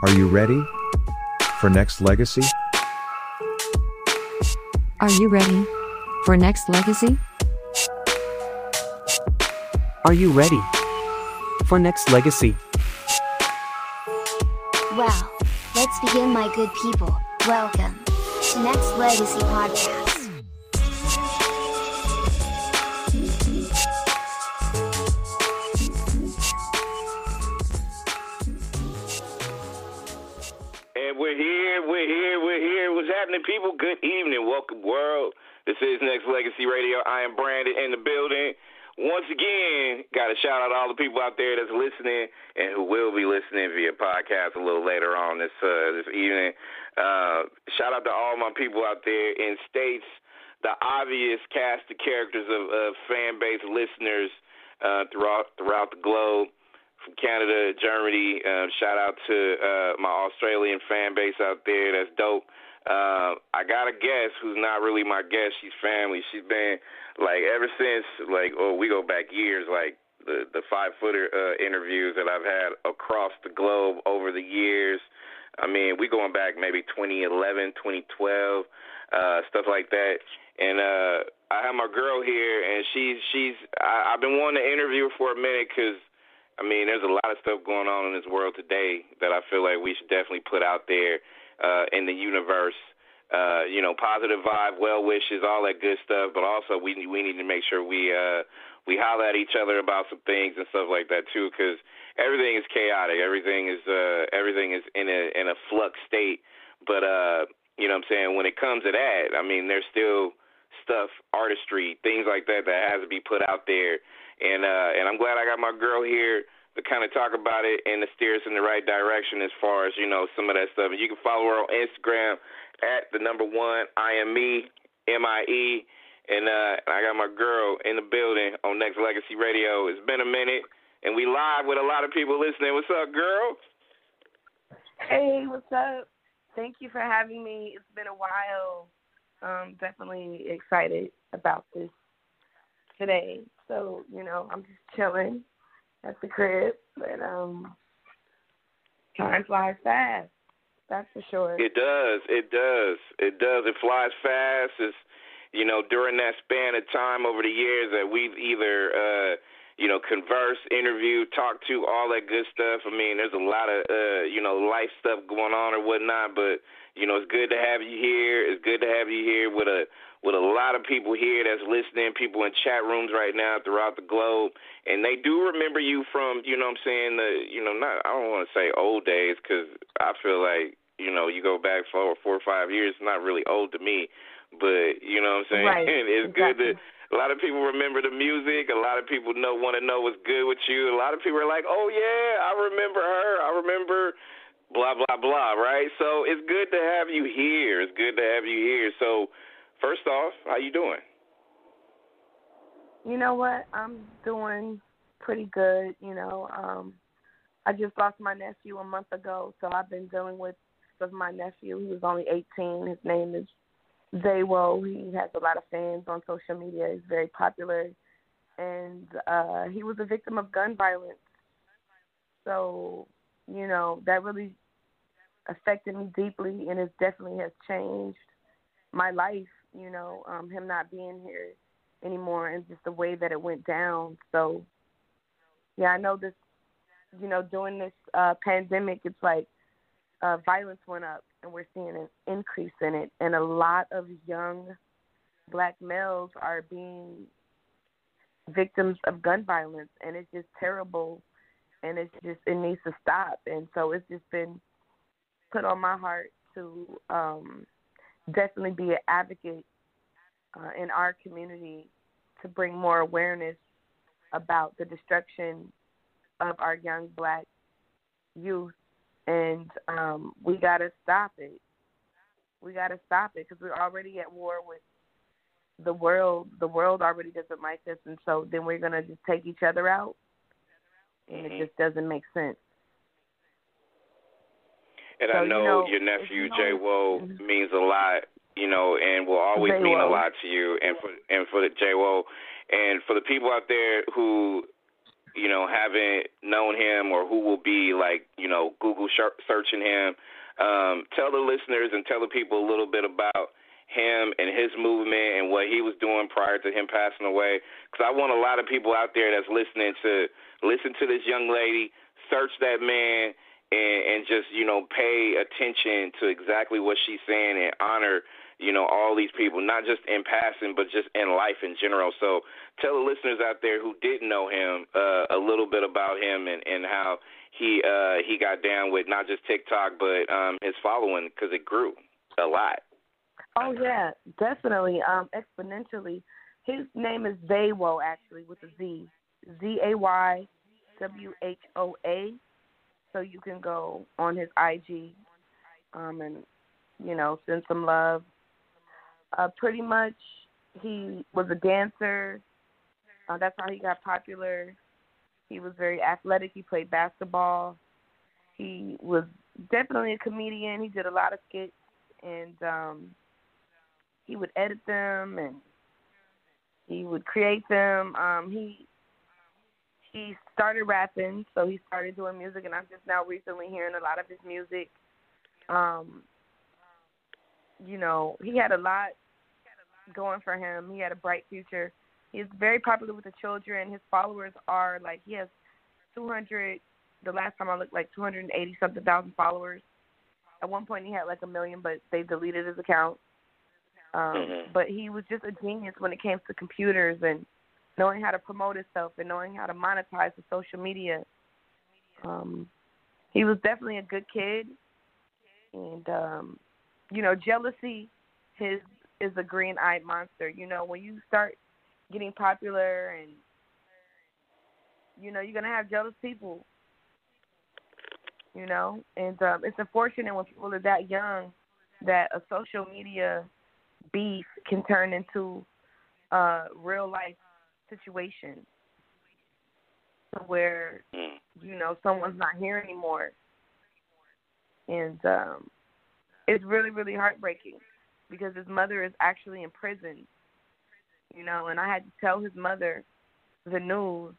Are you ready for Nexxlegacy? Are you ready for Nexxlegacy? Are you ready for Nexxlegacy? Well, let's begin, my good people. Welcome to Nexxlegacy Podcast. We're here, we're here. What's happening, people? Good evening. Welcome, world. This is Nexxlegacy Radio. I am branded in the building. Once again, got to shout out all the people out there that's listening and who will be listening via podcast a little later on this uh, this evening. Uh, shout out to all my people out there in states, the obvious cast of characters of, of fan base listeners uh, throughout throughout the globe from Canada, Germany. Uh, shout out to uh, my Australian fan base out there. That's dope. Uh, I got a guest who's not really my guest. She's family. She's been like ever since like oh we go back years like the the five footer uh, interviews that I've had across the globe over the years. I mean we going back maybe 2011, 2012, uh, stuff like that. And uh, I have my girl here, and she's she's I, I've been wanting to interview her for a minute because I mean, there's a lot of stuff going on in this world today that I feel like we should definitely put out there uh, in the universe. Uh, you know, positive vibe, well wishes, all that good stuff. But also, we we need to make sure we uh, we holler at each other about some things and stuff like that too, because everything is chaotic. Everything is uh, everything is in a in a flux state. But uh, you know, what I'm saying when it comes to that, I mean, there's still stuff, artistry, things like that that has to be put out there and uh, and I'm glad I got my girl here to kind of talk about it and to steer us in the right direction as far as you know some of that stuff. And you can follow her on Instagram at the number one I am me M I E, and uh, I got my girl in the building on Nexxlegacy Radio. It's been a minute, and we live with a lot of people listening. What's up, girl? Hey, what's up? Thank you for having me. It's been a while. Um, definitely excited about this today. So, you know, I'm just chilling at the crib. But um time flies fast. That's for sure. It does. It does. It does. It flies fast. It's you know, during that span of time over the years that we've either uh you know, converse, interview, talk to, all that good stuff. I mean, there's a lot of uh, you know, life stuff going on or whatnot, but you know, it's good to have you here. It's good to have you here with a with a lot of people here that's listening, people in chat rooms right now throughout the globe, and they do remember you from, you know, what I'm saying the, you know, not I don't want to say old days because I feel like, you know, you go back four, four or five years, it's not really old to me, but you know what I'm saying. Right. it's exactly. good to. A lot of people remember the music. A lot of people know want to know what's good with you. A lot of people are like, "Oh yeah, I remember her. I remember blah blah blah." Right? So it's good to have you here. It's good to have you here. So First off, how you doing? You know what? I'm doing pretty good. You know, um, I just lost my nephew a month ago, so I've been dealing with with my nephew. He was only 18. His name is Zaywoah. He has a lot of fans on social media. He's very popular, and uh, he was a victim of gun violence. So, you know, that really affected me deeply, and it definitely has changed my life you know, um, him not being here anymore and just the way that it went down. So, yeah, I know this, you know, during this uh, pandemic, it's like uh, violence went up and we're seeing an increase in it. And a lot of young black males are being victims of gun violence. And it's just terrible. And it's just, it needs to stop. And so it's just been put on my heart to, um, definitely be an advocate uh, in our community to bring more awareness about the destruction of our young black youth, and um, we got to stop it. We got to stop it because we're already at war with the world. The world already doesn't like us, and so then we're gonna just take each other out, and mm-hmm. it just doesn't make sense. And so, I know, you know your nephew you know, Zaywoah mm-hmm. means a lot, you know, and will always Jay mean a lot to you. And for and for the Zaywoah, and for the people out there who you know, haven't known him or who will be like, you know, Google searching him, um, tell the listeners and tell the people a little bit about him and his movement and what he was doing prior to him passing away. Because I want a lot of people out there that's listening to listen to this young lady, search that man, and, and just you know pay attention to exactly what she's saying and honor you know all these people, not just in passing, but just in life in general. So tell the listeners out there who didn't know him uh, a little bit about him and and how he uh, he got down with not just TikTok but um, his following because it grew a lot. Oh yeah, definitely, um, exponentially. His name is Zaywoah actually with a Z, Z A Y W H O A. So you can go on his IG, um, and you know send some love. Uh, pretty much, he was a dancer. Uh, that's how he got popular. He was very athletic. He played basketball. He was definitely a comedian. He did a lot of skits, and um, he would edit them and he would create them. Um, he he started rapping, so he started doing music, and I'm just now recently hearing a lot of his music. Um, you know, he had a lot going for him. He had a bright future he's very popular with the children. His followers are like he has 200. The last time I looked, like 280 something thousand followers. At one point, he had like a million, but they deleted his account. Um, mm-hmm. But he was just a genius when it came to computers and knowing how to promote himself and knowing how to monetize the social media. Um, he was definitely a good kid, and um, you know, jealousy his is a green-eyed monster. You know, when you start getting popular and you know you're gonna have jealous people you know? And um it's unfortunate when people are that young that a social media beef can turn into a real life situation where you know someone's not here anymore. And um it's really really heartbreaking because his mother is actually in prison you know, and I had to tell his mother the news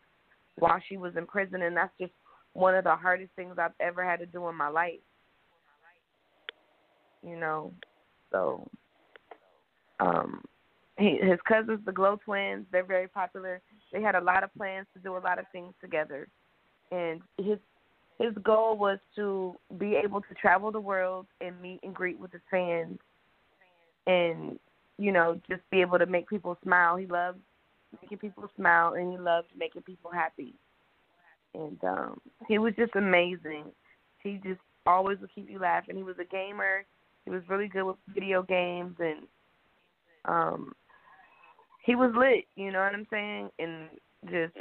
while she was in prison, and that's just one of the hardest things I've ever had to do in my life. You know, so um, he, his cousins, the Glow Twins, they're very popular. They had a lot of plans to do a lot of things together, and his his goal was to be able to travel the world and meet and greet with his fans and you know, just be able to make people smile. He loved making people smile and he loved making people happy. And um he was just amazing. He just always would keep you laughing. He was a gamer. He was really good with video games and um he was lit, you know what I'm saying? And just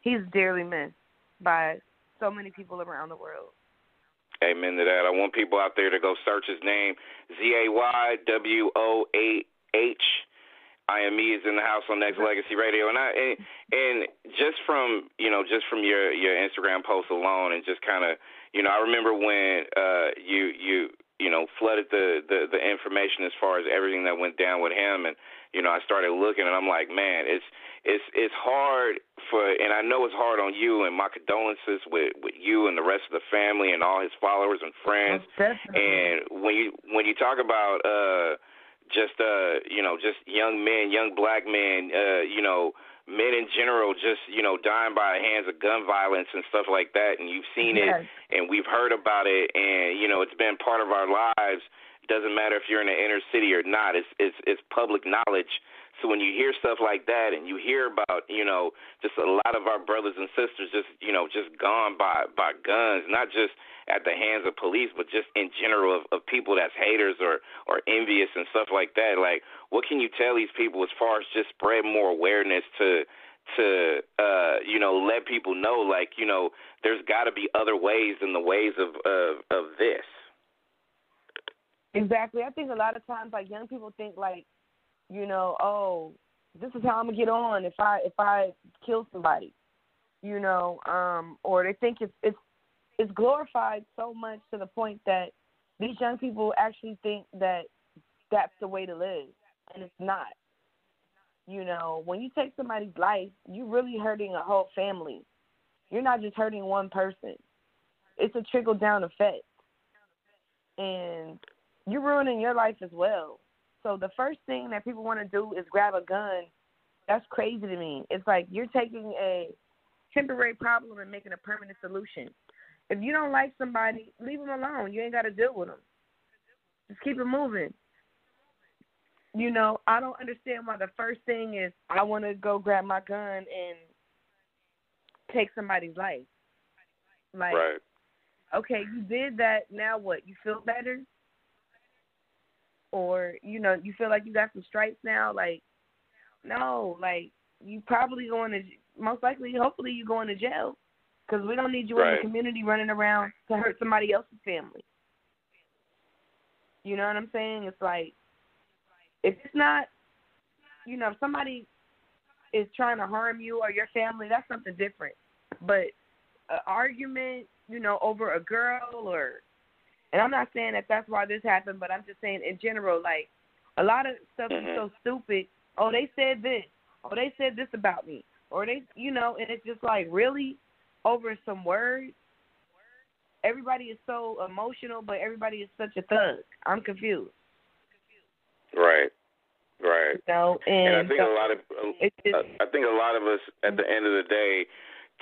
he's dearly missed by so many people around the world. Amen to that. I want people out there to go search his name, Z A Y W O A H. I am me is in the house on Nexxlegacy Radio, and I and, and just from you know just from your your Instagram post alone, and just kind of you know I remember when uh you you you know flooded the the the information as far as everything that went down with him, and you know I started looking, and I'm like, man, it's it's it's hard for, and I know it's hard on you. And my condolences with with you and the rest of the family and all his followers and friends. And when you when you talk about uh just uh you know just young men, young black men, uh you know men in general just you know dying by the hands of gun violence and stuff like that and you've seen yes. it and we've heard about it and you know it's been part of our lives doesn't matter if you're in the inner city or not. It's it's it's public knowledge. So when you hear stuff like that and you hear about, you know, just a lot of our brothers and sisters just, you know, just gone by by guns, not just at the hands of police, but just in general of, of people that's haters or or envious and stuff like that. Like, what can you tell these people as far as just spread more awareness to to uh you know let people know like you know there's got to be other ways than the ways of of of this exactly i think a lot of times like young people think like you know, oh, this is how I'm gonna get on if I if I kill somebody, you know, um, or they think it's it's it's glorified so much to the point that these young people actually think that that's the way to live, and it's not. You know, when you take somebody's life, you're really hurting a whole family. You're not just hurting one person. It's a trickle down effect. And you're ruining your life as well. So the first thing that people want to do is grab a gun. That's crazy to me. It's like you're taking a temporary problem and making a permanent solution. If you don't like somebody, leave them alone. You ain't got to deal with them. Just keep it moving. You know, I don't understand why the first thing is I want to go grab my gun and take somebody's life. Like, right. okay, you did that. Now what? You feel better? Or you know, you feel like you got some stripes now? Like, no, like you probably going to most likely, hopefully, you going to jail because we don't need you right. in the community running around to hurt somebody else's family. You know what I'm saying? It's like if it's not, you know, if somebody is trying to harm you or your family, that's something different. But an argument, you know, over a girl or, and I'm not saying that that's why this happened, but I'm just saying in general, like a lot of stuff mm-hmm. is so stupid. Oh, they said this. Oh, they said this about me. Or they, you know, and it's just like really over some words. Everybody is so emotional, but everybody is such a thug. I'm confused. Right. Right. You know, and, and I think so, a lot of uh, I think a lot of us at the end of the day,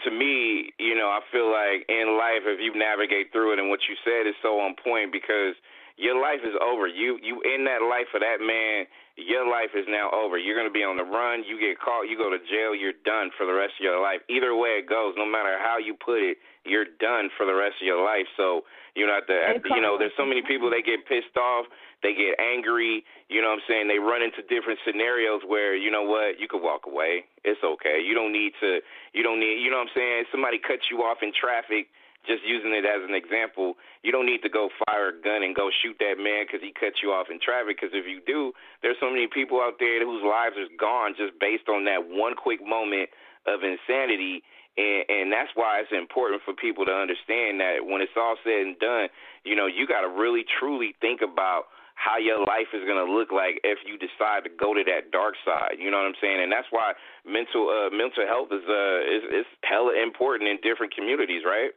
to me, you know, I feel like in life if you navigate through it and what you said is so on point because your life is over. You you in that life of that man, your life is now over. You're gonna be on the run, you get caught, you go to jail, you're done for the rest of your life. Either way it goes, no matter how you put it, you're done for the rest of your life. So, you know, at the, at the you know, there's so many people they get pissed off they get angry, you know what I'm saying? They run into different scenarios where, you know what, you could walk away. It's okay. You don't need to you don't need you know what I'm saying? Somebody cuts you off in traffic, just using it as an example, you don't need to go fire a gun and go shoot that man because he cut you off in traffic. Because if you do, there's so many people out there whose lives are gone just based on that one quick moment of insanity. And, and that's why it's important for people to understand that when it's all said and done, you know, you got to really truly think about how your life is going to look like if you decide to go to that dark side. You know what I'm saying? And that's why mental uh, mental health is uh is is hella important in different communities, right?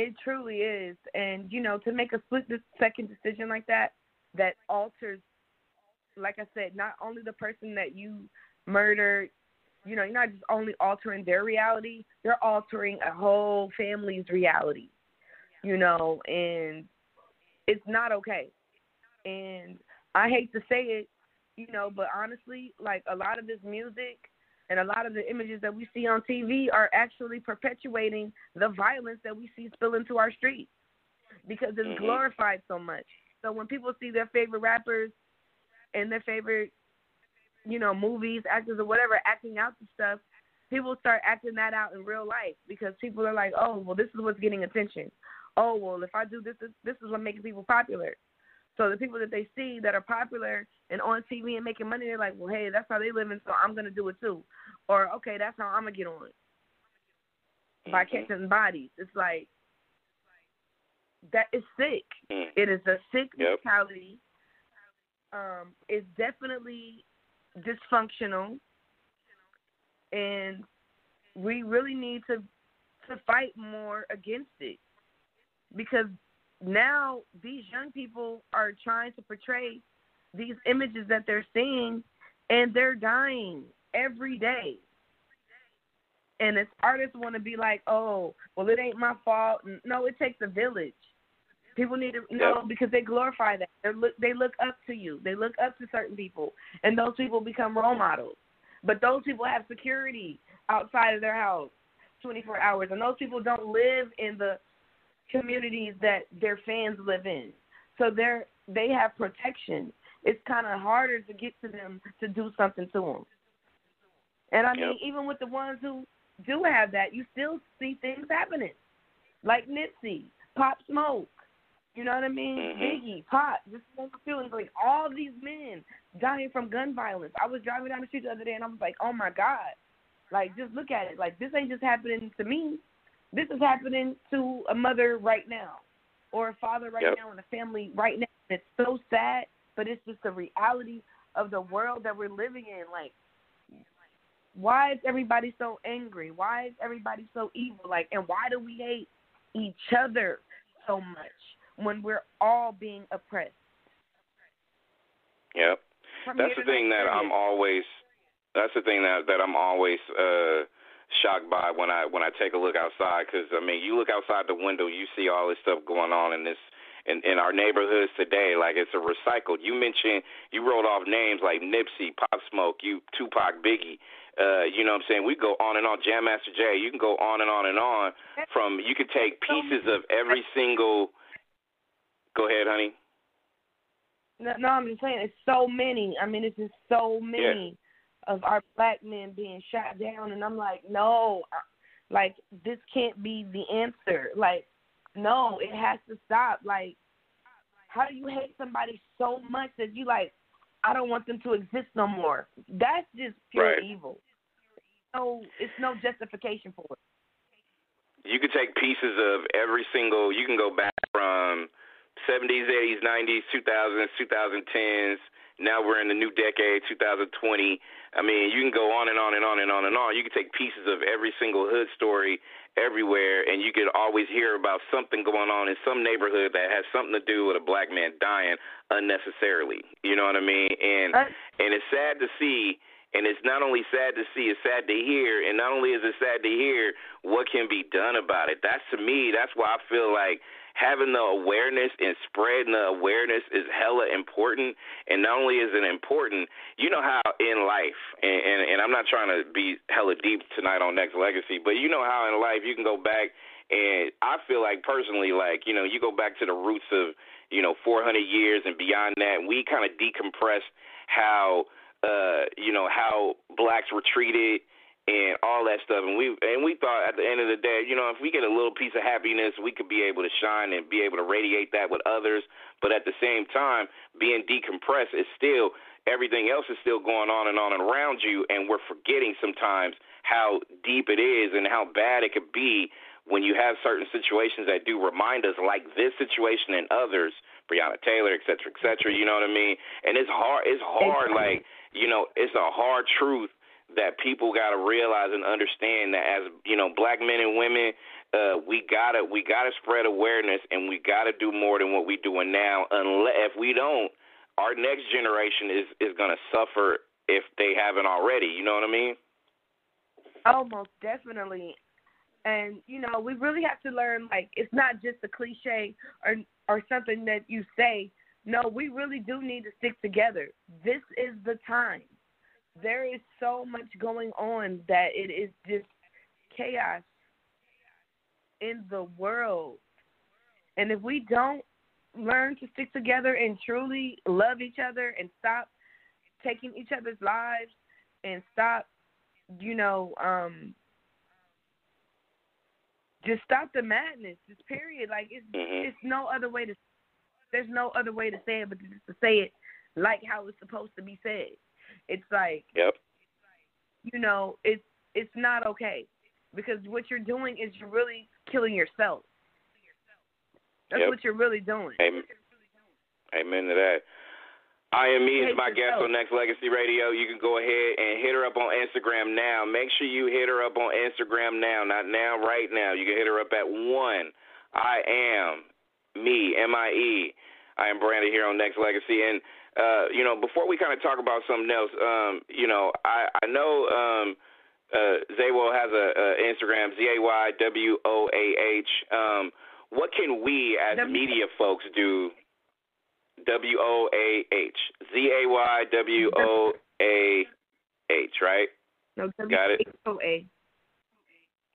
It truly is, and you know, to make a split second decision like that, that alters, like I said, not only the person that you murdered. You know, you're not just only altering their reality; you're altering a whole family's reality. You know, and it's not okay. And I hate to say it, you know, but honestly, like a lot of this music and a lot of the images that we see on TV are actually perpetuating the violence that we see spill into our streets because it's mm-hmm. glorified so much. So when people see their favorite rappers and their favorite, you know, movies, actors, or whatever acting out the stuff, people start acting that out in real life because people are like, oh, well, this is what's getting attention. Oh, well, if I do this, this, this is what making people popular. So the people that they see that are popular and on TV and making money, they're like, well, hey, that's how they living, so I'm gonna do it too. Or okay, that's how I'm gonna get on. By mm-hmm. catching bodies, it's like that is sick. Mm. It is a sick yep. mentality. Um, it's definitely dysfunctional, and we really need to to fight more against it because now these young people are trying to portray these images that they're seeing and they're dying every day. And as artists want to be like, oh, well, it ain't my fault. No, it takes a village. People need to know yep. because they glorify that. They look, they look up to you. They look up to certain people, and those people become role models. But those people have security outside of their house, 24 hours, and those people don't live in the communities that their fans live in. So they're they have protection. It's kind of harder to get to them to do something to them. And I mean, yep. even with the ones who do have that, you still see things happening, like Nipsey, Pop Smoke. You know what I mean? Mm-hmm. Biggie, Pop. Just feeling like all these men dying from gun violence. I was driving down the street the other day and I was like, oh my god, like just look at it. Like this ain't just happening to me. This is happening to a mother right now, or a father right yep. now, and a family right now. It's so sad, but it's just the reality of the world that we're living in. Like, why is everybody so angry? Why is everybody so evil? Like, and why do we hate each other so much when we're all being oppressed? Yep. From That's the thing that I'm always. That's the thing that that I'm always uh shocked by when I when I take a look outside because I mean you look outside the window you see all this stuff going on in this in in our neighborhoods today like it's a recycled. You mentioned you wrote off names like Nipsey, Pop Smoke, you Tupac, Biggie. Uh, you know what I'm saying? We go on and on. Jam Master Jay. You can go on and on and on. From you could take pieces of every single. Go ahead, honey. No, no, I'm just saying it's so many. I mean, it's just so many of our black men being shot down, and I'm like, no, like this can't be the answer. Like, no, it has to stop. Like, how do you hate somebody so much that you like? I don't want them to exist no more. That's just pure Right. evil. No, it's no justification for it. you could take pieces of every single you can go back from 70s 80s 90s 2000s 2010s now we're in the new decade 2020 i mean you can go on and on and on and on and on you could take pieces of every single hood story everywhere and you could always hear about something going on in some neighborhood that has something to do with a black man dying unnecessarily you know what i mean and Right. and it's sad to see and it's not only sad to see, it's sad to hear. And not only is it sad to hear, what can be done about it? That's to me, that's why I feel like having the awareness and spreading the awareness is hella important. And not only is it important, you know how in life, and, and, and I'm not trying to be hella deep tonight on Nexxlegacy, but you know how in life you can go back and I feel like personally, like, you know, you go back to the roots of, you know, 400 years and beyond that, and we kind of decompress how uh, you know, how blacks were treated and all that stuff. And we and we thought at the end of the day, you know, if we get a little piece of happiness, we could be able to shine and be able to radiate that with others. But at the same time, being decompressed is still everything else is still going on and on and around you, and we're forgetting sometimes how deep it is and how bad it could be when you have certain situations that do remind us, like this situation and others, Breonna Taylor, et cetera, et cetera. You know what I mean? And it's hard. It's hard. Like you know, it's a hard truth that people got to realize and understand that as you know, black men and women, uh, we gotta we gotta spread awareness and we gotta do more than what we're doing now. Unless if we don't, our next generation is is gonna suffer if they haven't already. You know what I mean? Oh, most definitely. And you know, we really have to learn. Like, it's not just a cliche or or something that you say. No, we really do need to stick together. This is the time. There is so much going on that it is just chaos in the world. And if we don't learn to stick together and truly love each other and stop taking each other's lives and stop, you know, um just stop the madness. Just period. Like it's Mhm. it's no other way to there's no other way to say it but just to say it like how it's supposed to be said. It's like Yep. you know, it's it's not okay because what you're doing is you're really killing yourself. That's Yep. what you're really doing. Amen. Amen to that. I am me is my guest on Nexxlegacy Radio. You can go ahead and hit her up on Instagram now. Make sure you hit her up on Instagram now, not now, right now. You can hit her up at one. I am me, M I E. I am branded here on Nexxlegacy, and uh, you know, before we kind of talk about something else, um, you know, I I know um, uh, has a, a Instagram, Z A Y W O A H. Um, what can we as W- media folks do? W O A H. Z A Y W O A H, right? No, Got it.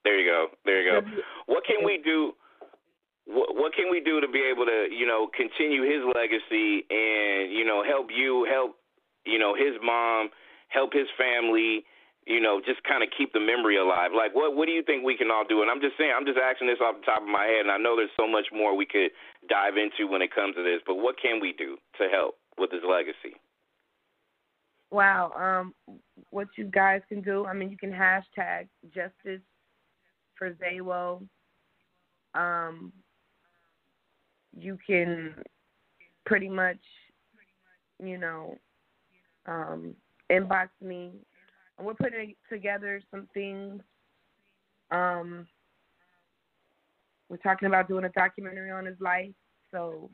There you go. There you go. What can we do? What, what can we do to be able to, you know, continue his legacy and you know help you, help you know his mom, help his family, you know, just kind of keep the memory alive. Like, what what do you think we can all do? And I'm just saying, I'm just asking this off the top of my head, and I know there's so much more we could dive into when it comes to this. But what can we do to help with his legacy? Wow. Um, what you guys can do? I mean, you can hashtag justice for Zaywoah. Um, you can pretty much, you know, um, inbox me. And we're putting together some things. Um, we're talking about doing a documentary on his life, so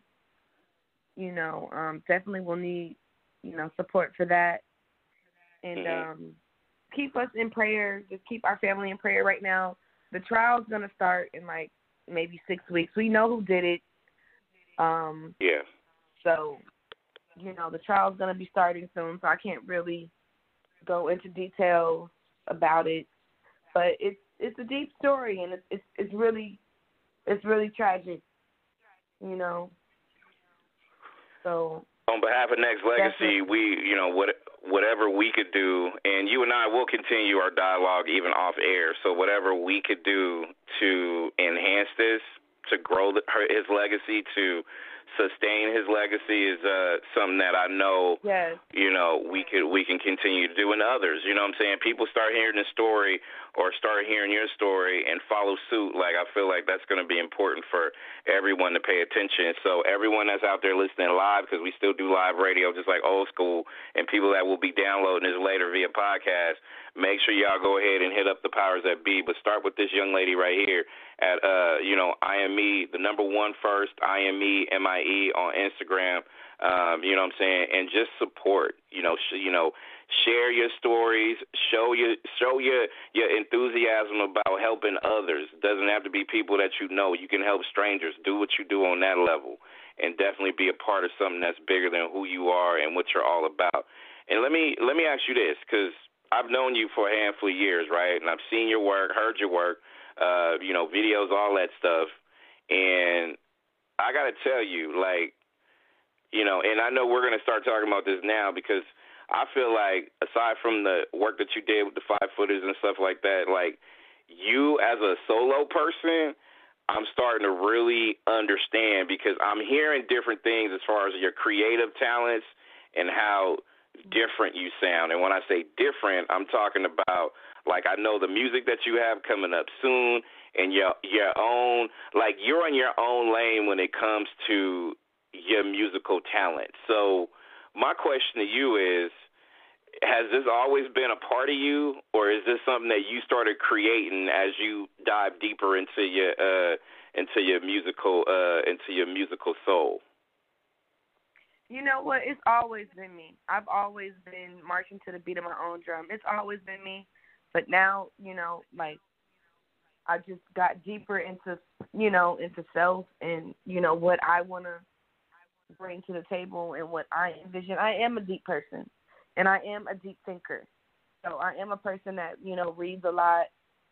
you know, um, definitely we'll need you know support for that, and Mhm. um, keep us in prayer. Just keep our family in prayer right now. The trial's gonna start in like maybe six weeks. We know who did it. Um, Yeah. so, you know, the trial's going to be starting soon, so I can't really go into detail about it. But it's it's a deep story, and it's it's it's really it's really tragic, you know. So On behalf of Nexxlegacy, we, you know, what whatever we could do, and you and I will continue our dialogue even off air. So whatever we could do to enhance this, to grow the, her, his legacy, to sustain his legacy, is uh, something that I know yes, you know, we could we can continue to do and others. You know what I'm saying? People start hearing the story or start hearing your story and follow suit. Like I feel like that's going to be important for everyone to pay attention. So everyone that's out there listening live, because we still do live radio just like old school, and people that will be downloading this later via podcast, make sure y'all go ahead and hit up the powers that be. But start with this young lady right here at uh, you know, I am me, the number one first, I am me, M I E on Instagram. Um, you know what I'm saying, and just support. You know, sh- you know, share your stories, show your show your your enthusiasm about helping others. Doesn't have to be people that you know. You can help strangers. Do what you do on that level, and definitely be a part of something that's bigger than who you are and what you're all about. And let me let me ask you this, because I've known you for a handful of years, right? And I've seen your work, heard your work, uh, you know, videos, all that stuff, and I got to tell you, like you know, and I know we're to start talking about this now because I feel like aside from the work that you did with the five footers and stuff like that, like you as a solo person, I'm starting to really understand because I'm hearing different things as far as your creative talents and how different you sound. And when I say different, I'm talking about like I know the music that you have coming up soon and your your own like you're in your own lane when it comes to your musical talent. So my question to you is has this always been a part of you or is this something that you started creating as you dive deeper into your uh into your musical uh into your musical soul? You know what? It's always been me. I've always been marching to the beat of my own drum. It's always been me. But now, you know, like I just got deeper into, you know, into self and you know what I want to bring to the table and what I envision. I am a deep person, and I am a deep thinker. So I am a person that you know reads a lot.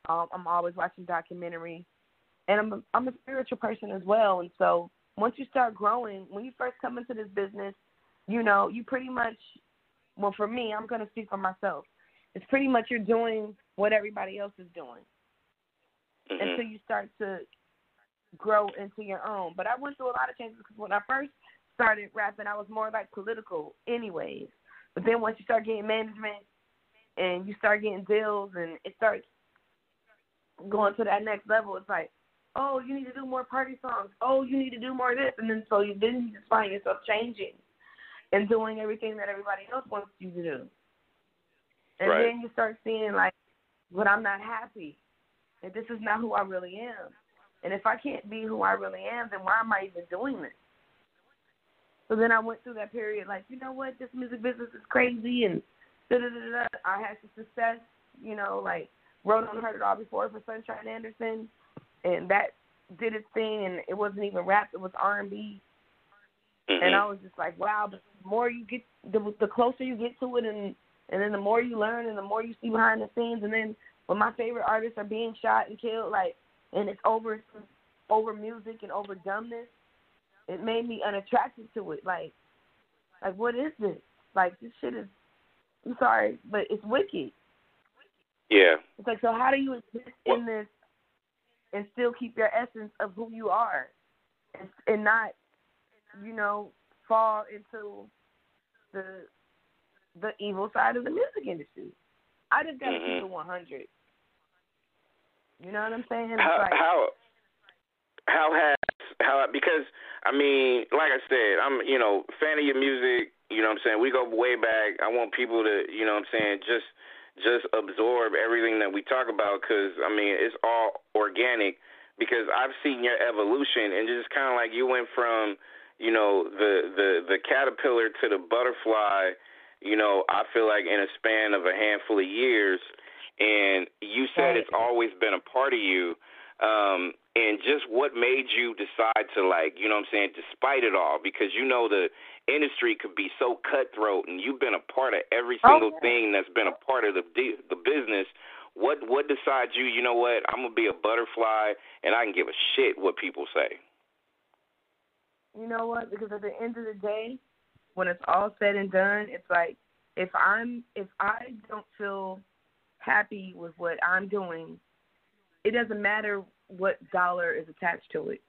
Um, I'm always watching documentaries, and I'm a, I'm a spiritual person as well. And so once you start growing, when you first come into this business, you know you pretty much. Well, for me, I'm going to speak for myself. It's pretty much you're doing what everybody else is doing Mhm. until you start to grow into your own. But I went through a lot of changes because when I first started rapping, I was more like political, anyways. But then once you start getting management and you start getting deals and it starts going to that next level, it's like, oh, you need to do more party songs. Oh, you need to do more this, and then so you then you just find yourself changing and doing everything that everybody else wants you to do. And Right. then you start seeing like, but I'm not happy and this is not who I really am. And if I can't be who I really am, then why am I even doing this? So then I went through that period like, you know what, this music business is crazy and da da da da. I had some success, you know, like wrote on Heard It All Before for Sunshine Anderson, and that did its thing, and it wasn't even rap, it was R and B. Mhm. And I was just like, wow. But the more you get, the the closer you get to it, and and then the more you learn, and the more you see behind the scenes, and then when my favorite artists are being shot and killed, like, and it's over over music and over dumbness, it made me unattracted to it. Like, like what is this? Like this shit is. I'm sorry, but it's wicked. yeah. It's like, so how do you exist in this and still keep your essence of who you are, and, and not, you know, fall into the the evil side of the music industry? I just gotta Mhm. keep it 100. You know what I'm saying? How like, how how has how because I mean, like I said, I'm you know fan of your music. You know what I'm saying? We go way back. I want people to you know what I'm saying just just absorb everything that we talk about because I mean it's all organic. Because I've seen your evolution and just kind of like you went from you know the the the caterpillar to the butterfly. You know, I feel like in a span of a handful of years, and you said Right. it's always been a part of you um, and just what made you decide to like, you know what I'm saying, despite it all, because you know the industry could be so cutthroat, and you've been a part of every Oh, single yeah. thing that's been a part of the the business. What what decides you? You know what? I'm gonna be a butterfly, and I can give a shit what people say. You know what? Because at the end of the day, when it's all said and done, it's like if I'm if I don't feel happy with what I'm doing, it doesn't matter what dollar is attached to it.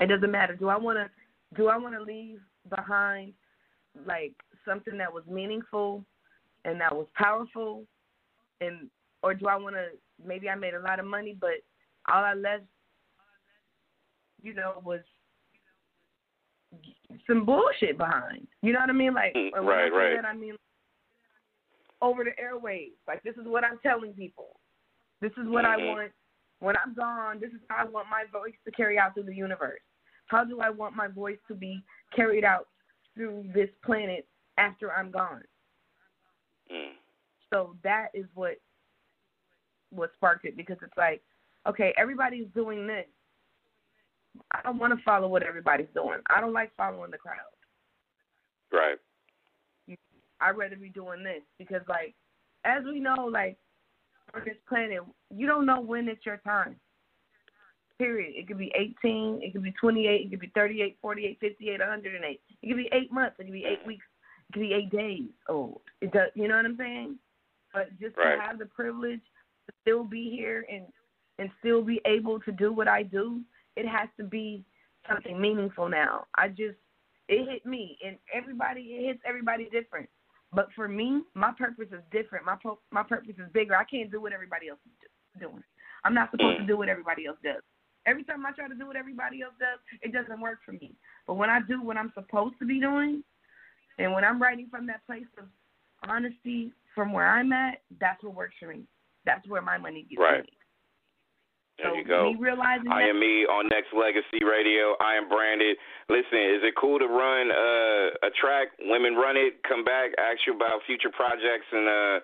It doesn't matter. Do I want to do I want to leave behind like something that was meaningful and that was powerful and or do I want to maybe I made a lot of money but all I left you know was some bullshit behind. You know what I mean? Like Mm, when right, right. that I mean over the airwaves. Like this is what I'm telling people. This is what I Mhm. want when I'm gone. This is how I want my voice to carry out through the universe. How do I want my voice to be carried out through this planet after I'm gone? Mm. So that is what what sparked it because it's like, okay, everybody's doing this. I don't want to follow what everybody's doing. I don't like following the crowd. Right. I'd rather be doing this because, like, as we know, like on this planet, you don't know when it's your time. Period. It could be 18, it could be 28, it could be 38, 48, 58, 108. It could be eight months, it could be eight weeks, it could be eight days old. It does. You know what I'm saying? But just Right. to have the privilege to still be here and and still be able to do what I do, it has to be something meaningful now. I just it hit me and everybody it hits everybody different. But for me, my purpose is different. My po- my purpose is bigger. I can't do what everybody else is do- doing. I'm not supposed to mm. do what everybody else does. Every time I try to do what everybody else does, it doesn't work for me. But when I do what I'm supposed to be doing, and when I'm writing from that place of honesty from where I'm at, that's what works for me. That's where my money gets Right. made. There so you go. I am me on Nexxlegacy Radio. I am branded. Listen, is it cool to run uh, a track? Women run it. Come back, ask you about future projects and uh,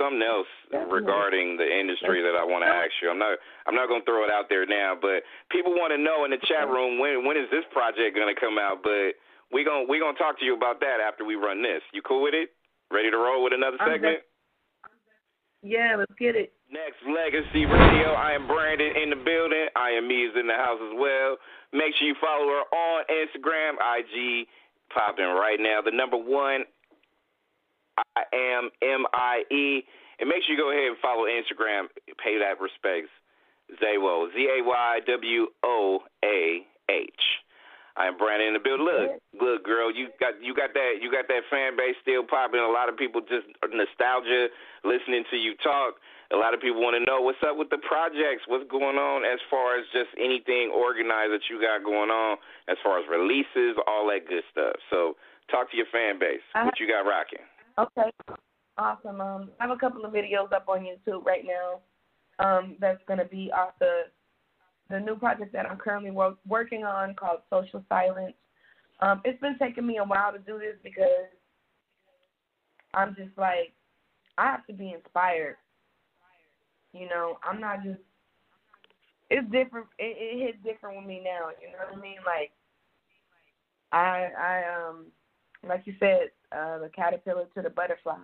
something else Definitely. regarding the industry that I want to ask you. I'm not. I'm not going to throw it out there now, but people want to know in the chat room when when is this project going to come out? But we going we gonna talk to you about that after we run this. You cool with it? Ready to roll with another segment? yeah, let's get it. Nexxlegacy Radio. I am branded in the building. I am me is in the house as well. Make sure you follow her on Instagram, IG, popping right now. The number one, I am M I E, and make sure you go ahead and follow Instagram. Pay that respects. Zaywoah, Z A Y W O A H. I am branded in the building. Look, look, girl, you got you got that you got that fan base still popping. A lot of people just nostalgia listening to you talk. A lot of people want to know what's up with the projects, what's going on as far as just anything organized that you got going on, as far as releases, all that good stuff. So talk to your fan base. What you got rocking? Okay. Awesome. Um, I have a couple of videos up on YouTube right now. Um, that's gonna be off the the new project that I'm currently work, working on called Social Silence. Um, it's been taking me a while to do this because I'm just like I have to be inspired. You know, I'm not just. It's different. It, it hits different with me now. You know what I mean? Like, I I um like you said, uh, the caterpillar to the butterfly.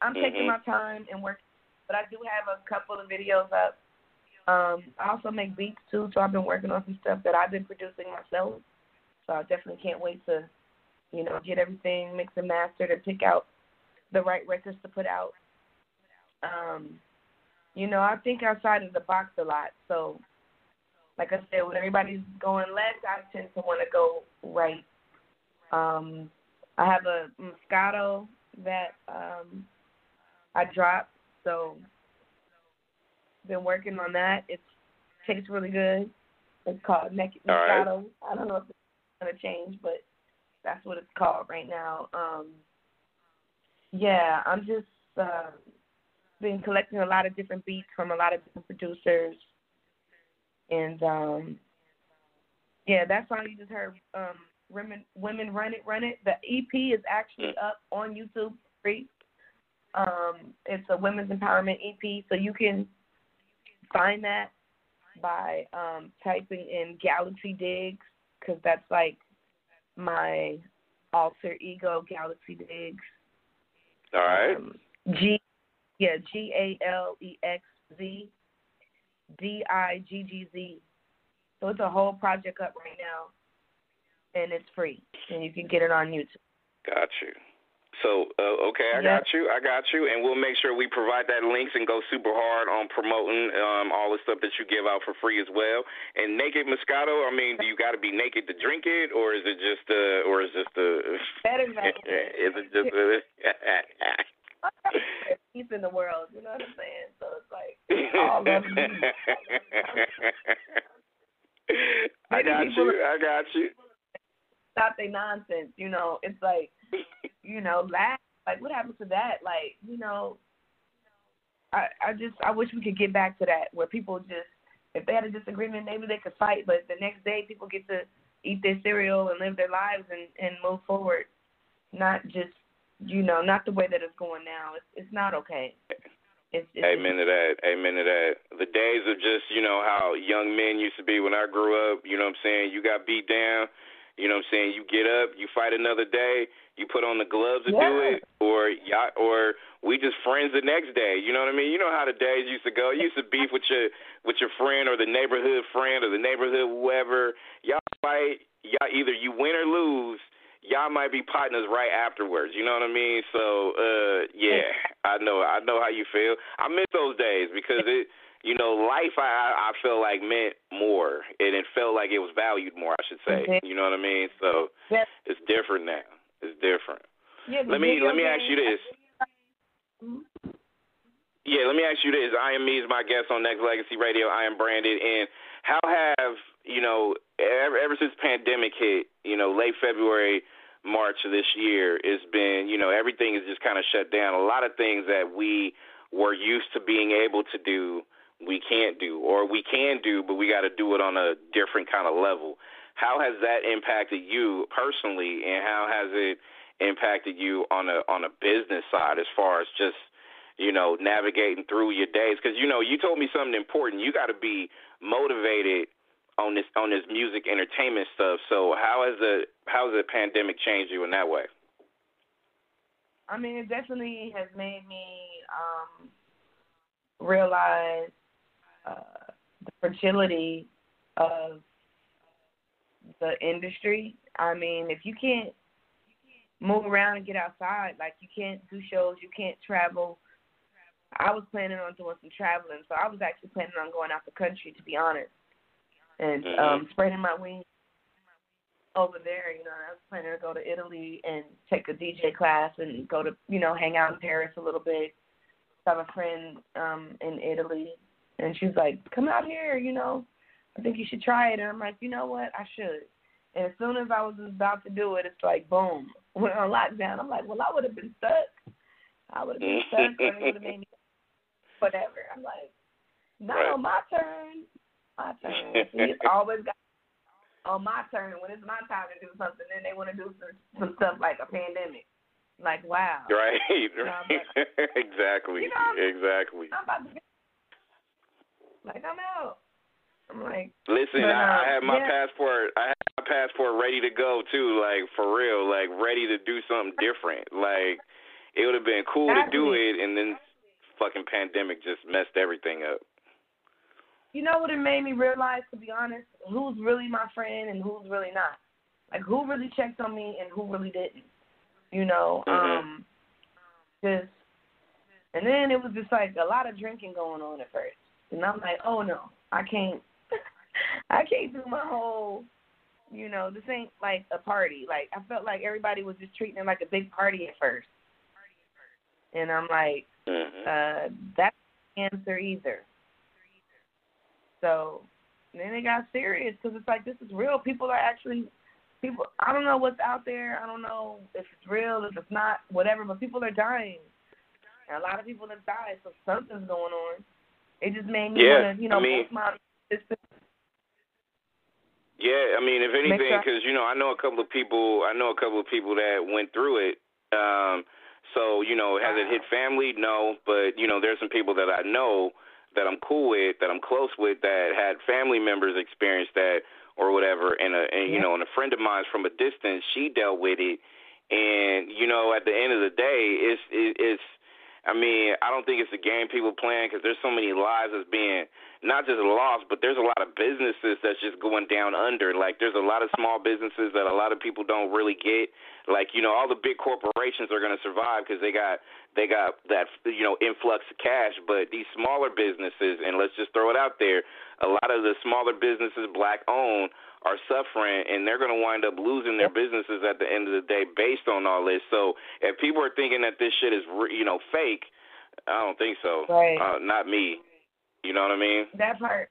I'm taking Mhm. my time and working, but I do have a couple of videos up. Um, I also make beats too, so I've been working on some stuff that I've been producing myself. So I definitely can't wait to, you know, get everything mixed and mastered and pick out the right records to put out. Um, you know, I think outside of the box a lot. So, like I said, when everybody's going left, I tend to want to go right. Um, I have a Moscato that um, I dropped, so been working on that. It tastes really good. It's called Naked All right. Moscato. I don't know if it's gonna change, but that's what it's called right now. Um, yeah, I'm just uh, been collecting a lot of different beats from a lot of different producers, and um, yeah, that song you just heard, um, "Women Women Run It, Run It." The EP is actually up on YouTube free. Um, it's a women's empowerment EP, so you can find that by um, typing in Galaxy Digs because that's like my alter ego, Galaxy Digs. All right. Um, G, yeah, G A L E X Z D I G G Z. So it's a whole project up right now, and it's free, and you can get it on YouTube. Got you. So, uh, okay, I Yep. got you. I got you. And we'll make sure we provide that links and go super hard on promoting um, all the stuff that you give out for free as well. And Naked Moscato, I mean, do you got to be naked to drink it, or is it just, uh, or is just the, Better is it just a, peace in the world. You know what I'm saying? So it's like all. I got you. I got you. stop their nonsense. You know, it's like, you know, laugh. Like, what happened to that? Like, you know, I I just I wish we could get back to that where people just if they had a disagreement, maybe they could fight, but the next day people get to eat their cereal and live their lives and and move forward, not just you know not the way that it's going now. It's it's not okay. It's, it's Amen to that. Amen to that. The days of just, you know, how young men used to be when I grew up, you know what I'm saying? You got beat down, you know what I'm saying? You get up, you fight another day, you put on the gloves to do it, or y'all, or we just friends the next day. You know what I mean? You know how the days used to go. You used to beef with your with your friend or the neighborhood friend or the neighborhood whoever. Y'all fight, y'all either you win or lose. Y'all might be partners right afterwards. You know what I mean? So, uh, yeah, I know, I know how you feel. I miss those days because it, you know, life. I I feel like meant more, and it felt like it was valued more. I should say. Mhm. You know what I mean? So it's different now. It's different. yeah, Let me let me ask you this. Mhm. Yeah, let me ask you this. I am me is my guest on Nexxlegacy Radio. I am Branded, and how have you know ever ever since pandemic hit, you know, late February, March of this year, it's been you know everything is just kind of shut down. A lot of things that we were used to being able to do, we can't do, or we can do, but we got to do it on a different kind of level. How has that impacted you personally, and how has it impacted you on a on a business side as far as just you know, navigating through your days. Because you know, you told me something important. You got to be motivated on this on this music entertainment stuff. So how has the how has the pandemic changed you in that way? I mean, it definitely has made me um, realize uh, the fragility of the industry. I mean, if you can't move around and get outside, like you can't do shows, you can't travel. I was planning on doing some traveling, so I was actually planning on going out the country, to be honest, and Mhm. um, spreading my wings over there. You know, I was planning to go to Italy and take a DJ class and go to, you know, hang out in Paris a little bit. I have a friend um in Italy, and she's like, "Come out here, you know. I think you should try it." And I'm like, "You know what? I should." And as soon as I was about to do it, it's like, boom, we're on lockdown. I'm like, well, I would have been stuck. I would have been stuck, or it would have made me whatever. I'm like, not Right. on my turn. My turn. It's always got on my turn when it's my time to do something. Then they want to do some some stuff like a pandemic. Like, wow. Right. Yeah, right. exactly. You know, exactly. I'm about to like I'm out. I'm like, Listen, But, I, I had my yeah. passport. I had my passport ready to go too. Like for real. Like ready to do something different. Like it would have been cool to do it, and then fucking pandemic just messed everything up. You know what it made me realize, to be honest, who's really my friend and who's really not. Like who really checked on me and who really didn't. You know, Mhm. um, just and then it was just like a lot of drinking going on at first, and I'm like, oh no, I can't, I can't do my whole. You know, this ain't like a party. Like I felt like everybody was just treating it like a big party at first, and I'm like, hmm uh, that's the answer either. So then it got serious because it's like this is real. People are actually people. I don't know what's out there. I don't know if it's real, if it's not, whatever. But people are dying. And a lot of people have died, so something's going on. It just made me Yeah, want to, you know, I mean- post my Yeah, I mean, if anything, sure- because you know, I know a couple of people. I know a couple of people that went through it. Um, so you know, has it hit family? No, but you know, there's some people that I know that I'm cool with, that I'm close with, that had family members experience that or whatever. And a, and you know, and a friend of mine from a distance, she dealt with it. And you know, at the end of the day, it's it, it's. I mean, I don't think it's a game people playing because there's so many lives that's being not just lost, but there's a lot of businesses that's just going down under. Like there's a lot of small businesses that a lot of people don't really get. Like you know, all the big corporations are going to survive because they got they got that you know influx of cash. But these smaller businesses, and let's just throw it out there, a lot of the smaller businesses, black owned, are suffering, and they're going to wind up losing their businesses at the end of the day based on all this. So if people are thinking that this shit is re- you know fake, I don't think so. Right. Uh, not me. You know what I mean? that part.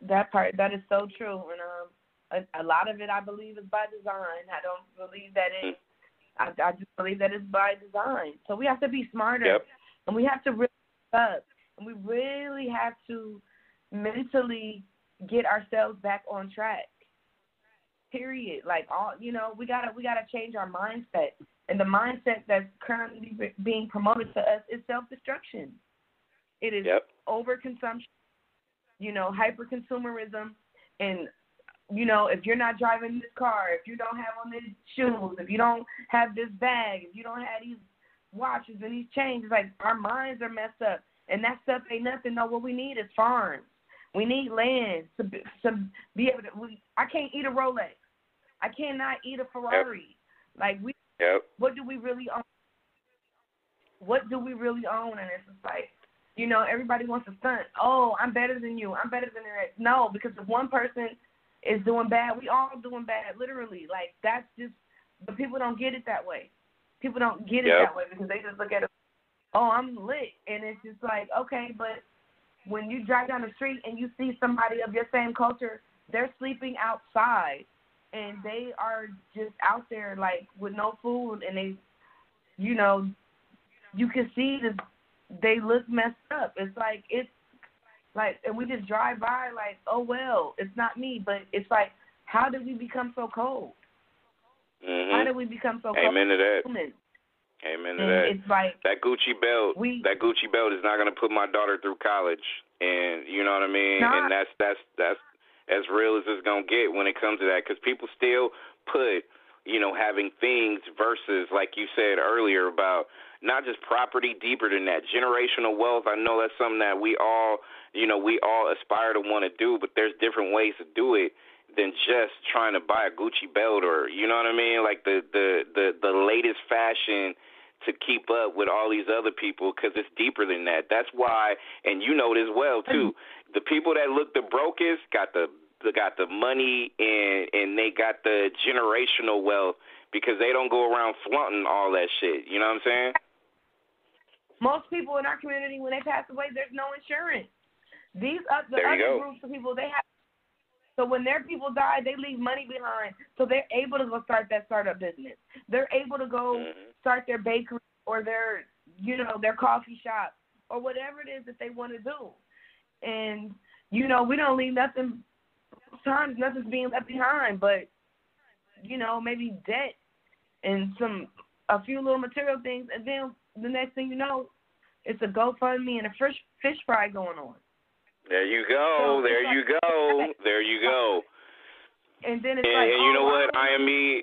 That part that is so true, and um, a, a lot of it I believe is by design. I don't believe that it. I, I just believe that it's by design. So we have to be smarter, Yep. and we have to really up, and we really have to mentally get ourselves back on track. Period. Like all, you know, we gotta we gotta change our mindset, and the mindset that's currently being promoted to us is self destruction. It is Yep. overconsumption, you know, hyper consumerism, and you know, if you're not driving this car, if you don't have on these shoes, if you don't have this bag, if you don't have these watches and these chains, like our minds are messed up, and that stuff ain't nothing. No, what we need is farms. We need land to be, to be able to. We, I can't eat a Rolex. I cannot eat a Ferrari. Like we Yep. what do we really own? What do we really own? And it's just like, you know, everybody wants to stunt. Oh, I'm better than you. I'm better than that. No, because if one person is doing bad, we all doing bad. Literally, like that's just. But people don't get it that way. People don't get it Yep. that way because they just look at it. Oh, I'm lit, and it's just like, okay, but when you drive down the street and you see somebody of your same culture, they're sleeping outside and they are just out there like with no food and they you know you can see that they look messed up it's like it's like and we just drive by like oh well it's not me but it's like how did we become so cold how Mhm. did we become so cold? Amen to that. cold Amen to and that. it's like that Gucci belt, We- that Gucci belt is not going to put my daughter through college, and you know what I mean. Not. And that's that's that's as real as it's going to get when it comes to that, because people still put, you know, having things versus like you said earlier about not just property, deeper than that, generational wealth. I know that's something that we all, you know, we all aspire to want to do, but there's different ways to do it than just trying to buy a Gucci belt or you know what I mean, like the the the the latest fashion to keep up with all these other people because it's deeper than that. That's why, and you know it as well too. The people that look the brokest got the they got the money and and they got the generational wealth because they don't go around flaunting all that shit. You know what I'm saying? most people in our community when they pass away there's no insurance these uh, the other go. groups of people they have so when their people die they leave money behind. So they're able to go start that startup business. They're able to go Mhm. start their bakery or their you know their coffee shop or whatever it is that they want to do. And you know we don't leave nothing sometimes nothing's being left behind but you know maybe debt and some a few little material things. And then the next thing you know it's a GoFundMe and a fish fish fry going on There you go. So, there you like- go. There you go. and then it's And, like and you oh, know what? I am me.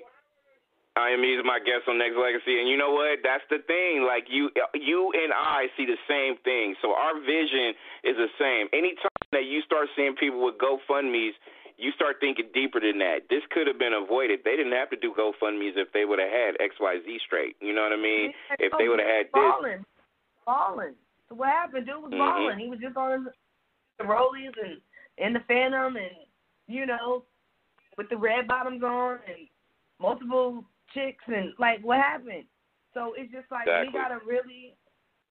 I am me is my guest on Nexxlegacy, and you know what? That's the thing. Like you, you and I see the same thing. So our vision is the same. Anytime that you start seeing people with GoFundmes, you start thinking deeper than that. This could have been avoided. They didn't have to do GoFundmes if they would have had X, Y, Z straight. You know what I mean? If they would have had this, balling, balling. So what happened? Dude was Mhm. balling. He was just on the rollies and in the Phantom, and you know, with the red bottoms on and multiple chicks, and like what happened? So it's just like Exactly. we gotta really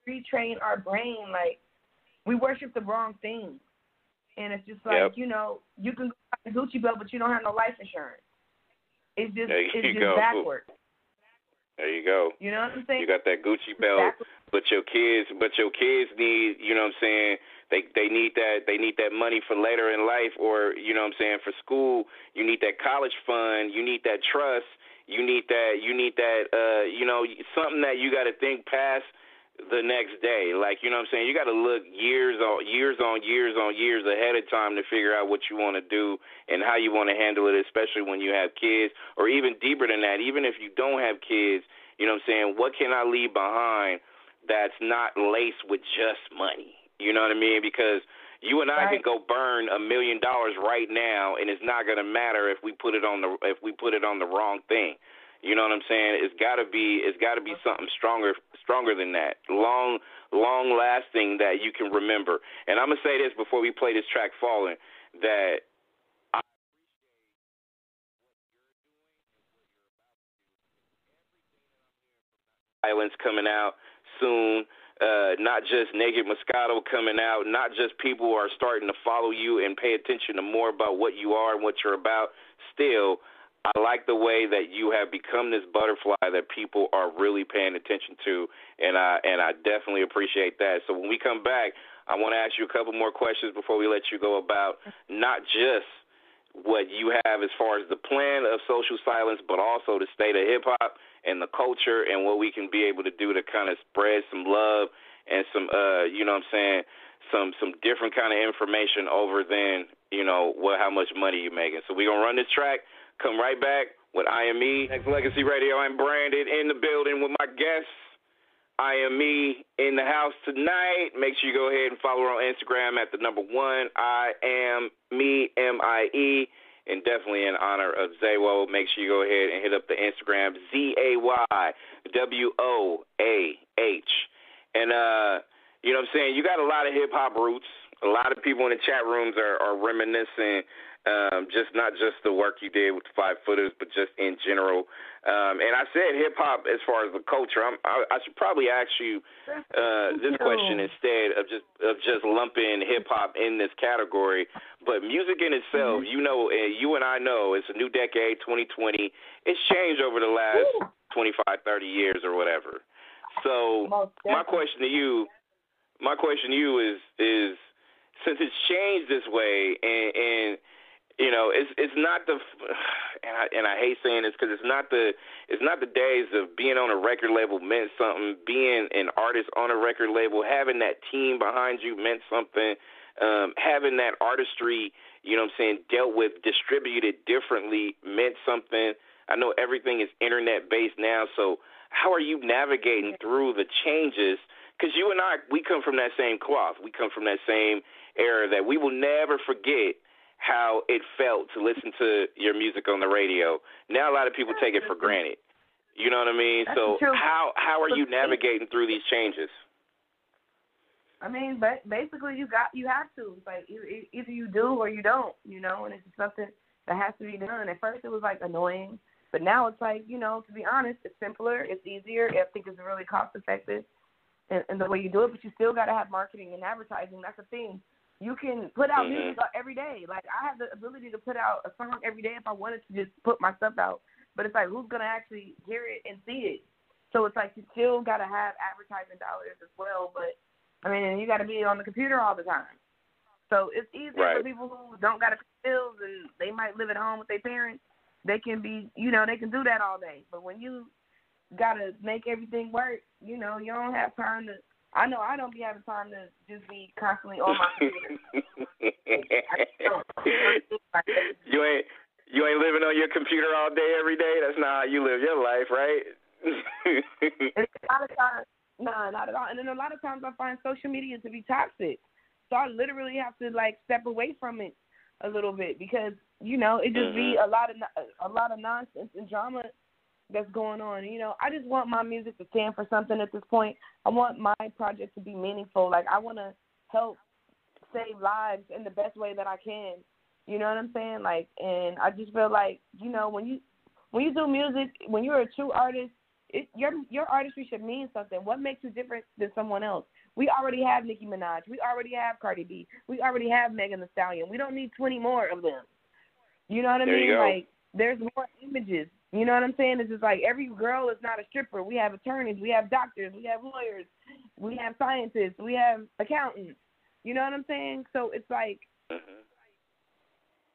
retrain our brain. Like we worship the wrong things. and it's just like Yep. you know you can buy a Gucci belt, but you don't have no life insurance. It's just it's just go. backwards. There you go. You know what I'm saying? You got that Gucci belt, backwards. but your kids, but your kids need, you know what I'm saying? They they need that they need that money for later in life, or you know what I'm saying for school. You need that college fund. You need that trust. You need that. You need that. Uh, you know, something that you got to think past the next day. Like you know what I'm saying. You got to look years on years on years on years ahead of time to figure out what you want to do and how you want to handle it, especially when you have kids, or even deeper than that. Even if you don't have kids, you know what I'm saying. What can I leave behind that's not laced with just money? You know what I mean? Because you and I can go burn a million dollars right now, and it's not gonna matter if we put it on the if we put it on the wrong thing. You know what I'm saying? It's gotta be it's gotta be uh-huh. something stronger stronger than that. Long long lasting that you can remember. And I'm gonna say this before we play this track falling that Islands coming out soon. Uh, not just Naked Moscato coming out, not just people are starting to follow you and pay attention to more about what you are and what you're about. Still, I like the way that you have become this butterfly that people are really paying attention to, and I and I definitely appreciate that. So when we come back, I want to ask you a couple more questions before we let you go about not just what you have as far as the plan of social silence, but also the state of hip hop and the culture and what we can be able to do to kind of spread some love and some uh you know what I'm saying some some different kind of information over than you know what how much money you're making. So we're gonna run this track, come right back with IME Nexxlegacy Radio. I'm Branded in the building with my guests. I am me in the house tonight. Make sure you go ahead and follow her on Instagram at the number one. I am me M I E, and definitely in honor of Zaywoah. Make sure you go ahead and hit up the Instagram Z A Y W O A H. And uh, you know what I'm saying? You got a lot of hip hop roots. A lot of people in the chat rooms are, are reminiscing um, just not just the work you did with the five footers, but just in general. Um, and I said hip hop as far as the culture. I'm, I, I should probably ask you uh, this question instead of just of just lumping hip hop in this category. But music in itself, you know, uh, you and I know, it's a new decade, 2020. It's changed over the last 25, 30 years or whatever. So my question to you, my question to you is is since it's changed this way, and, and you know, it's it's not the, and I and I hate saying this because it's not the it's not the days of being on a record label meant something, being an artist on a record label, having that team behind you meant something, um, having that artistry, you know, what I'm saying, dealt with, distributed differently meant something. I know everything is internet based now, so how are you navigating through the changes? Because you and I, we come from that same cloth. We come from that same era that we will never forget how it felt to listen to your music on the radio. Now a lot of people take it for granted. You know what I mean? That's so true. how how are you navigating through these changes? I mean, ba- basically, you got you have to. Like either you do or you don't, you know. And it's just something that has to be done. At first, it was like annoying, but now it's like you know, to be honest, it's simpler, it's easier. I think it's really cost effective, in, in the way you do it. But you still got to have marketing and advertising. That's the thing. You can put out Mhm. music every day. Like I have the ability to put out a song every day if I wanted to just put my stuff out. But it's like who's gonna actually hear it and see it? So it's like you still gotta have advertising dollars as well. But I mean, you got to be on the computer all the time. So it's easier Right. for people who don't got to pay bills and they might live at home with their parents. They can be, you know, they can do that all day. But when you got to make everything work, you know, you don't have time to. I know I don't be having time to just be constantly on my computer. you ain't you ain't living on your computer all day every day. That's not how you live your life, right? A lot of times, no, not at all. And then a lot of times I find social media to be toxic. So I literally have to like step away from it a little bit because you know it just be mm-hmm. a lot of a lot of nonsense and drama that's going on. You know, I just want my music to stand for something at this point. I want my project to be meaningful. Like I want to help save lives in the best way that I can. You know what I'm saying? Like, and I just feel like you know when you when you do music, when you're a true artist, it, your your artistry should mean something. What makes you different than someone else? We already have Nicki Minaj. We already have Cardi B. We already have Megan Thee Stallion. We don't need 20 more of them. You know what I There mean? Like there's more images. You know what I'm saying? It's just like every girl is not a stripper. We have attorneys, we have doctors, we have lawyers, we have scientists, we have accountants. You know what I'm saying? So it's like Mhm.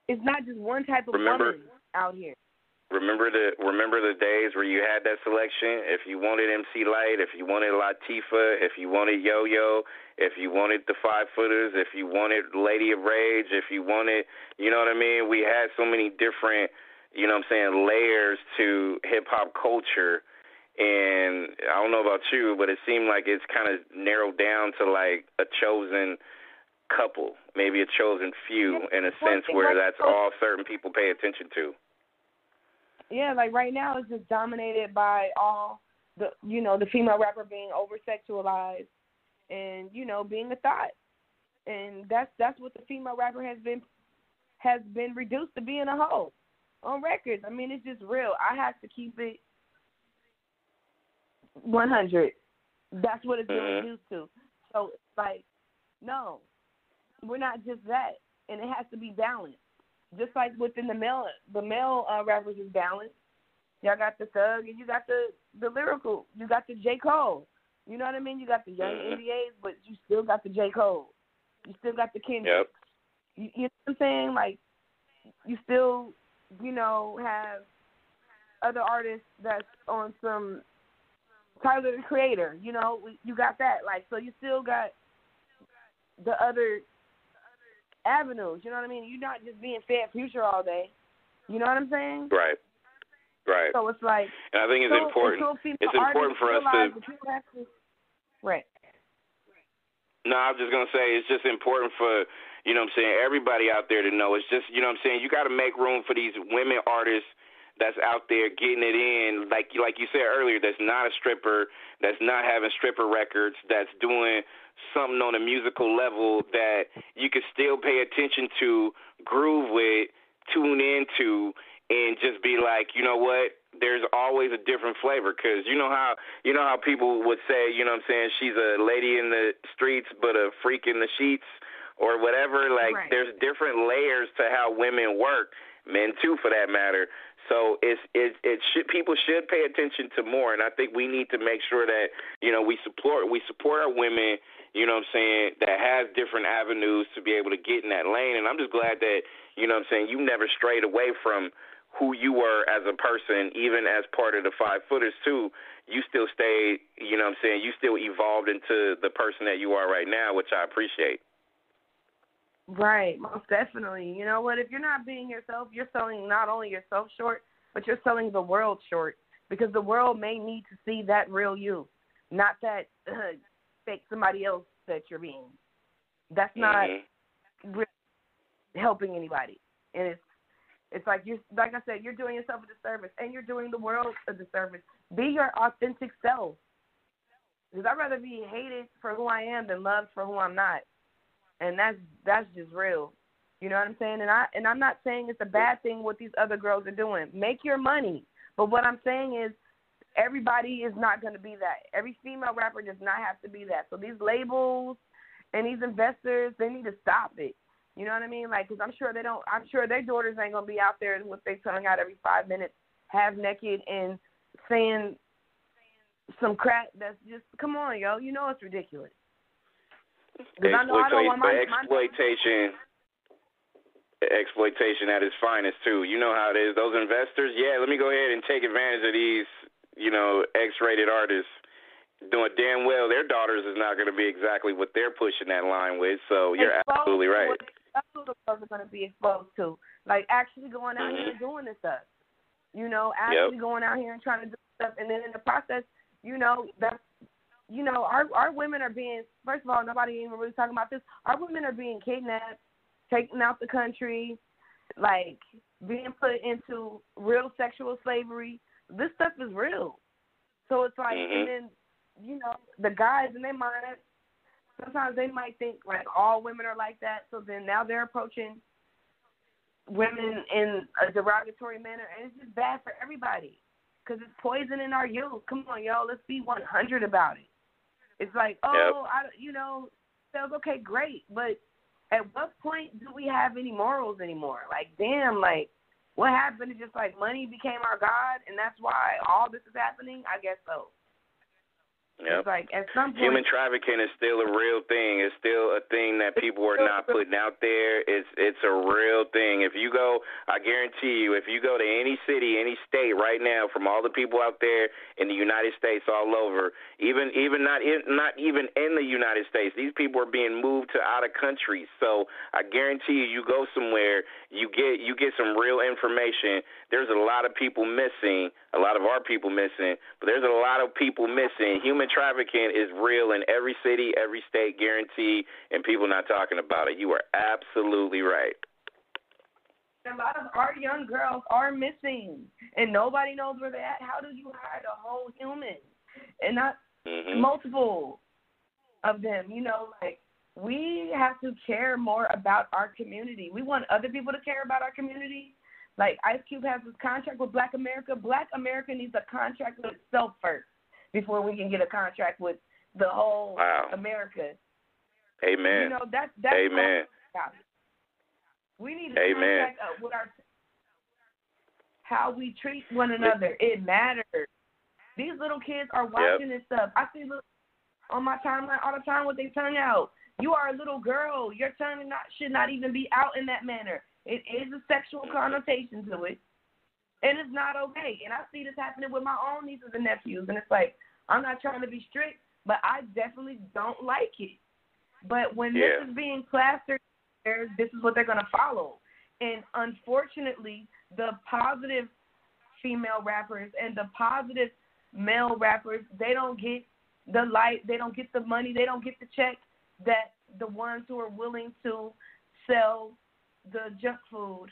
it's not just one type of Remember- woman out here. Remember the remember the days where you had that selection. If you wanted MC Lyte, if you wanted Latifah, if you wanted Yo Yo, if you wanted the Five Footers, if you wanted Lady of Rage, if you wanted, you know what I mean. We had so many different, you know what I'm saying, layers to hip hop culture. And I don't know about you, but it seemed like it's kind of narrowed down to like a chosen couple, maybe a chosen few, in a sense where that's all certain people pay attention to. Yeah, like right now it's just dominated by all the you know, the female rapper being over sexualized and, you know, being a thought. And that's that's what the female rapper has been has been reduced to being a hoe on records. I mean, it's just real. I have to keep it one hundred. That's what it's been Mhm. reduced to. So it's like, no, we're not just that, and it has to be balanced. Just like within the male, the male uh, rappers is balanced. Y'all got the thug, and you got the the lyrical. You got the J Cole. You know what I mean? You got the young Mhm. NDAs, but you still got the J Cole. You still got the Kendrick. Yep. You, you know what I'm saying? Like, you still, you know, have other artists that's on some Tyler the Creator. You know, you got that. Like, so you still got the other avenues. You know what I mean? You're not just being fed Future all day. You know what I'm saying? Right. Right. So it's like And I think it's so- important. It's important for us to to- Right. No, I was just gonna say it's just important for you know what I'm saying everybody out there to know. It's just you know what I'm saying you got to make room for these women artists that's out there getting it in. Like like you said earlier, that's not a stripper, that's not having stripper records, that's doing something on a musical level that you can still pay attention to, groove with, tune into, and just be like, you know what? There's always a different flavor because you know how you know how people would say, you know what I'm saying, she's a lady in the streets but a freak in the sheets or whatever. Like Right. there's different layers to how women work, men too for that matter. So it's it it should people should pay attention to more, and I think we need to make sure that you know we support we support our women. You know what I'm saying that has different avenues to be able to get in that lane, and I'm just glad that you know what I'm saying you never strayed away from who you were as a person, even as part of the five footers too. You still stayed, you know what I'm saying, you still evolved into the person that you are right now, which I appreciate. Right, most definitely. You know what? If you're not being yourself, you're selling not only yourself short, but you're selling the world short because the world may need to see that real you, not that uh, fake somebody else that you're being. That's not Mhm. really helping anybody, and it's it's like you're like I said, you're doing yourself a disservice, and you're doing the world a disservice. Be your authentic self. Because I'd rather be hated for who I am than loved for who I'm not and that's that's just real. You know what I'm saying? And I and I'm not saying it's a bad thing what these other girls are doing. Make your money. But what I'm saying is everybody is not going to be that. Every female rapper does not have to be that. So these labels and these investors, they need to stop it. You know what I mean? Like, cause I'm sure they don't. I'm sure their daughters ain't gonna be out there with their tongue out every five minutes, half naked, and saying some crap that's just. Come on, yo. You know it's ridiculous. 'Cause I know I don't want my, Exploita- my exploitation exploitation at its finest too. You know how it is. Those investors, yeah, let me go ahead and take advantage of these, you know, X rated artists doing damn well their daughters is not gonna be exactly what they're pushing that line with. So you're exposed absolutely right. That's what the girls are going to be exposed to. Like actually going out Mm-hmm. here and doing this stuff. You know, actually going out here and trying to do stuff, and then in the process, you know, that's you know, our our women are being first of all, nobody even really talking about this. Our women are being kidnapped, taken out the country, like being put into real sexual slavery. This stuff is real. So it's like, Mhm. and then you know, the guys in their mind, sometimes they might think like all women are like that. So then now they're approaching women in a derogatory manner, and it's just bad for everybody because it's poisoning our youth. Come on, y'all, let's be 100 about it. It's like, oh, I, you know, sales okay, great, but at what point do we have any morals anymore? Like, damn, like, what happened? It's just like money became our god, and that's why all this is happening. I guess so. Yep. It's like at some point, Human trafficking is still a real thing. It's still a thing that people are not putting out there. It's it's a real thing. If you go, I guarantee you, if you go to any city, any state right now, from all the people out there in the United States, all over, even even not in, not even in the United States, these people are being moved to out of countries. So I guarantee you, you go somewhere, you get you get some real information. There's a lot of people missing, a lot of our people missing, but there's a lot of people missing. Human trafficking is real in every city, every state, guaranteed, and people not talking about it. You are absolutely right. a lot of our young girls are missing, and nobody knows where they're at. How do you hide a whole human and not hmm multiple of them? You know, like we have to care more about our community. We want other people to care about our community. Like Ice Cube has this contract with Black America. Black America needs a contract with itself first before we can get a contract with the whole Wow. America. Amen. You know, that's that's Amen. We need to Amen. contract uh, with our how we treat one another. It matters. These little kids are watching this stuff. I see look on my timeline all the time what they turn out. You are a little girl. Your turn not should not even be out in that manner. It is a sexual connotation to it. And it's not okay. And I see this happening with my own nieces and nephews. And it's like, I'm not trying to be strict, but I definitely don't like it. But when Yeah. this is being plastered this is what they're going to follow. And unfortunately, the positive female rappers and the positive male rappers, they don't get the light, they don't get the money, they don't get the check that the ones who are willing to sell the junk food,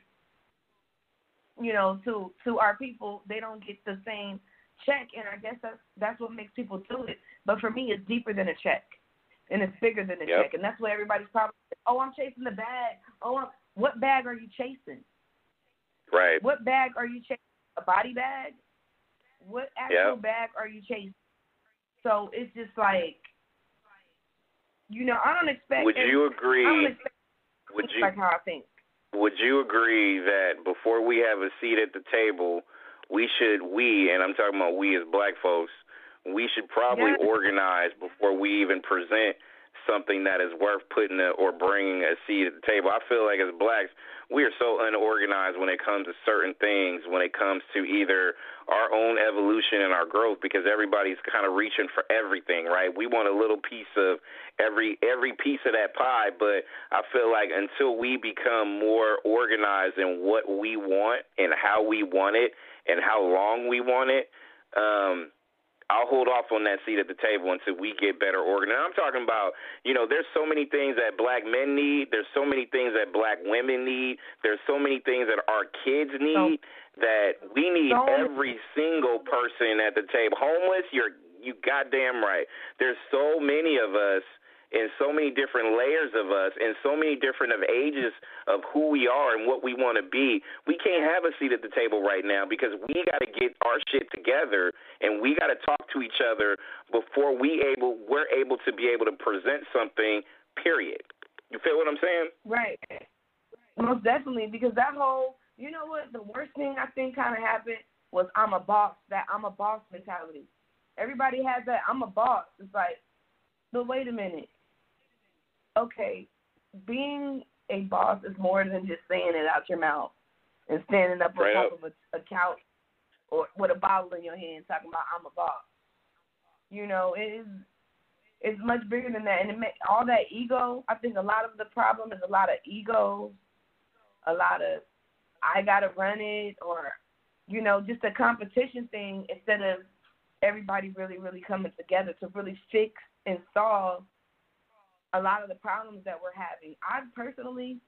you know, to to our people, they don't get the same check. And I guess that's that's what makes people do it. But for me, it's deeper than a check, and it's bigger than a Yep. check. And that's what everybody's probably. Oh, I'm chasing the bag. Oh, I'm, what bag are you chasing? Right. What bag are you chasing? A body bag? What actual Yep. bag are you chasing? So it's just like, you know, I don't expect. Would you I don't agree? expect Would you like how I think. Would you agree that before we have a seat at the table, we should we and I'm talking about we as black folks, we should probably Yes. organize before we even present something that is worth putting a, or bringing a seat at the table. I feel like as blacks, we are so unorganized when it comes to certain things, when it comes to either our own evolution and our growth because everybody's kind of reaching for everything, right? We want a little piece of every every piece of that pie, but I feel like until we become more organized in what we want and how we want it and how long we want it, um I'll hold off on that seat at the table until we get better organized. I'm talking about, you know, there's so many things that black men need. There's so many things that black women need. There's so many things that our kids need that we need So- every single person at the table. Homeless, you're you goddamn right. There's so many of us and so many different layers of us and so many different of ages of who we are and what we want to be. We can't have a seat at the table right now because we got to get our shit together and we got to talk to each other before we able we're able to be able to present something. Period. You feel what I'm saying? Right. Most definitely, because that whole, you know what, the worst thing I think kind of happened was I'm a boss, that I'm a boss mentality. Everybody has that I'm a boss. It's like, but wait a minute. Okay, being a boss is more than just saying it out your mouth and standing up on top up. of a, a couch or with a bottle in your hand talking about I'm a boss. You know, it is it's much bigger than that, and it make, all that ego. I think a lot of the problem is a lot of ego, a lot of I gotta run it, or you know, just a competition thing instead of everybody really, really coming together to really fix and solve a lot of the problems that we're having. I personally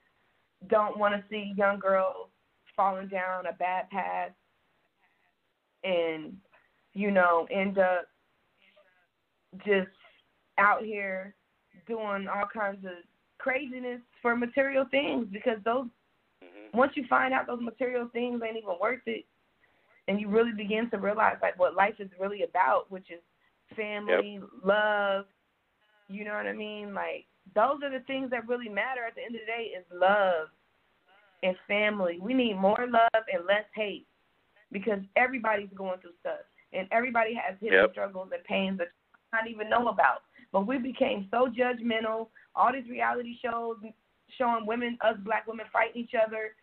don't want to see young girls falling down a bad path and you know end up just out here doing all kinds of craziness for material things because those Mm-hmm. once you find out those material things ain't even worth it and you really begin to realize like what life is really about which is family love You know what I mean? Like those are the things that really matter at the end of the day is love and family. We need more love and less hate because everybody's going through stuff and everybody has hidden Yep. struggles and pains that I don't even know about. But we became so judgmental. All these reality shows showing women, us black women fighting each other.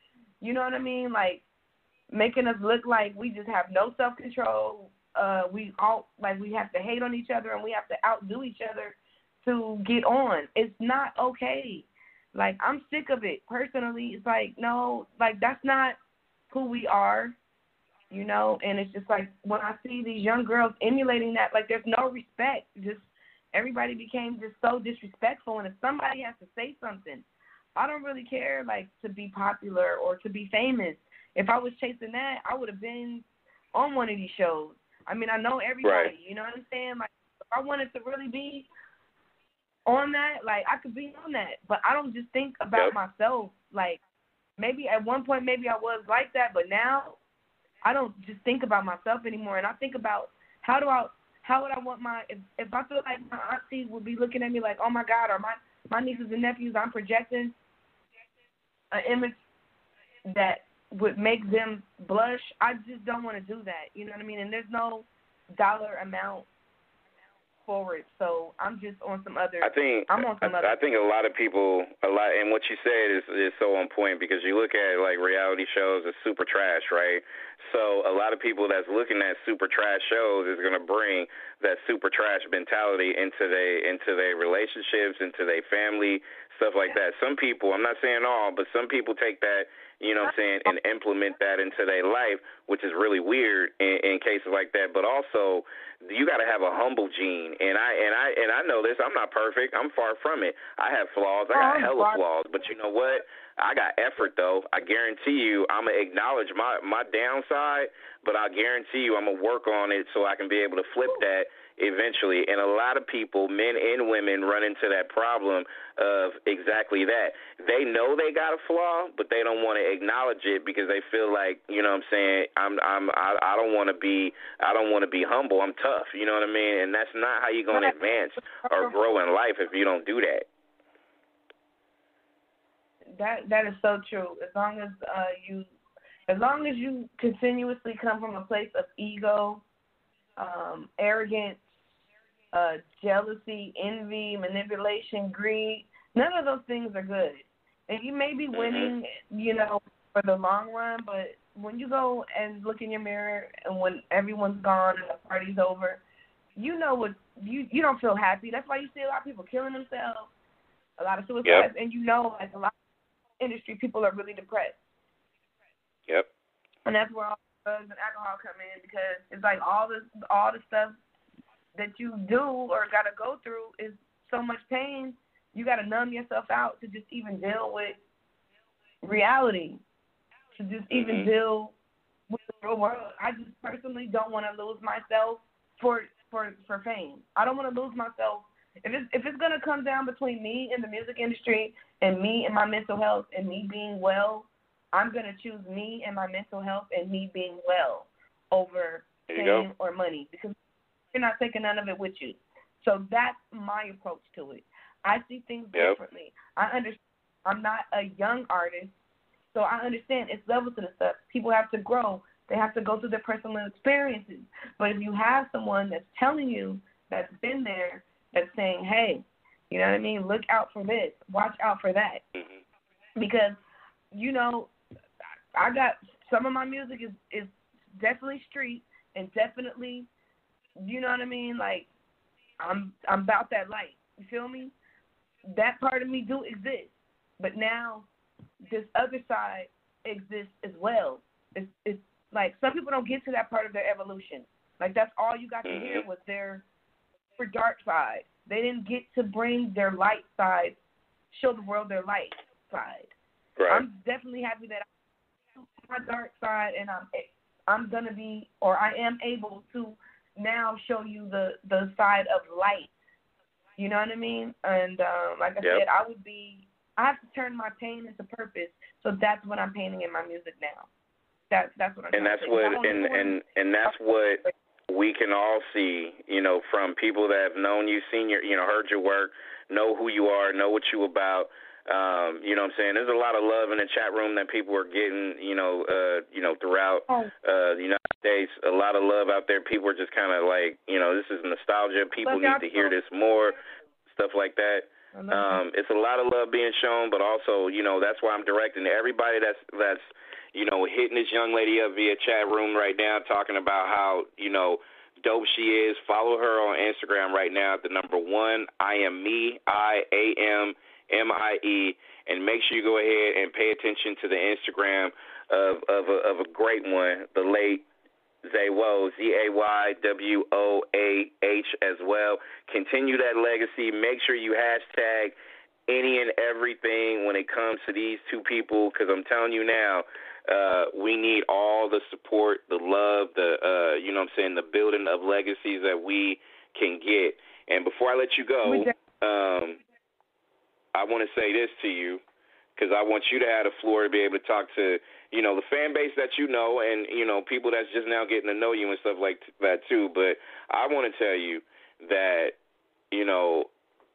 You know what I mean? Like making us look like we just have no self control. Uh, we all like we have to hate on each other and we have to outdo each other to get on. It's not okay. Like I'm sick of it personally. It's like no, like that's not who we are, you know. And it's just like when I see these young girls emulating that, like there's no respect. Just everybody became just so disrespectful. And if somebody has to say something, I don't really care like to be popular or to be famous. If I was chasing that, I would have been on one of these shows. I mean, I know everybody. Right. You know what I'm saying? Like if I wanted to really be on that, like I could be on that. But I don't just think about Yep. myself. Like maybe at one point maybe I was like that, but now I don't just think about myself anymore and I think about how do I how would I want my if if I feel like my auntie would be looking at me like, Oh my God, or my my nieces and nephews I'm projecting an image that would make them blush, I just don't want to do that. You know what I mean? And there's no dollar amount for it. So I'm just on some other I think I'm on some I, other I think a lot of people a lot and what you said is is so on point because you look at like reality shows as super trash, right? So a lot of people that's looking at super trash shows is going to bring that super trash mentality into they into their relationships, into their family, stuff like that. Some people, I'm not saying all, but some people take that, you know what I'm saying, and implement that into their life, which is really weird in, in cases like that. But also, you got to have a humble gene, and I and I and I know this. I'm not perfect. I'm far from it. I have flaws. I got hella flaws. But you know what? I got effort though. I guarantee you, I'm gonna acknowledge my my downside, but I guarantee you, I'm gonna work on it so I can be able to flip that eventually. And a lot of people, men and women, run into that problem of exactly that. They know they got a flaw, but they don't want to acknowledge it because they feel like, you know what I'm saying, I'm I'm I, I don't want to be I don't want to be humble. I'm tough, you know what I mean? And that's not how you're going to advance or grow in life if you don't do that. That that is so true. As long as uh you as long as you continuously come from a place of ego, um, arrogance, uh, jealousy, envy, manipulation, greed, none of those things are good. And you may be winning, you know, for the long run, but when you go and look in your mirror and when everyone's gone and the party's over, you know what you you don't feel happy. That's why you see a lot of people killing themselves, a lot of suicides, and you know, like a lot of industry people are really depressed. Yep. And that's where all drugs and alcohol come in because it's like all the all the stuff that you do or got to go through is so much pain. You got to numb yourself out to just even deal with reality, to just even Mhm. deal with the real world. I just personally don't want to lose myself for for for fame. I don't want to lose myself. If it's if it's gonna come down between me and the music industry and me and my mental health and me being well, I'm gonna choose me and my mental health and me being well over you fame go. or money because you're not taking none of it with you. So that's my approach to it. I see things Yep. differently. I understand. I'm not a young artist, so I understand it's levels to the stuff. People have to grow. They have to go through their personal experiences. But if you have someone that's telling you that's been there, that's saying, "Hey, you know what I mean? Look out for this. Watch out for that." Mhm. because you know I got some of my music is is definitely street and definitely you know what I mean? Like I'm I'm about that light you feel me? That part of me do exist. But now this other side exists as well. It's it's like some people don't get to that part of their evolution. Like that's all you got to hear Mhm. was their for dark side. They didn't get to bring their light side show the world their light side. Right. I'm definitely happy that I'm my dark side, and I'm I'm gonna be, or I am able to now show you the the side of light. You know what I mean? And um, like I Yep. said, I would be. I have to turn my pain into purpose. So that's what I'm painting in my music now. That's that's what I'm. and that's what and and and that's what we can all see, you know, from people that have known you, seen your, you know, heard your work, know who you are, know what you about. Um, you know what I'm saying? There's a lot of love in the chat room that people are getting, you know, uh, you know, throughout Oh. uh the United States. A lot of love out there. People are just kinda like, you know, this is nostalgia. People Look need to hear this more, stuff like that. Um, it's a lot of love being shown, but also, you know, that's why I'm directing everybody that's that's, you know, hitting this young lady up via chat room right now, talking about how, you know, dope she is. Follow her on Instagram right now at the number one. I am me. I A M M I E. And make sure you go ahead and pay attention to the Instagram of of a, of a great one, the late Zaywoah, Z A Y W O A H as well. Continue that legacy. Make sure you hashtag any and everything when it comes to these two people because I'm telling you now, uh, we need all the support, the love, the uh, you know what I'm saying, the building of legacies that we can get. And before I let you go, um, I want to say this to you because I want you to have the floor to be able to talk to you know the fan base that you know and you know people that's just now getting to know you and stuff like that too. But I want to tell you that you know,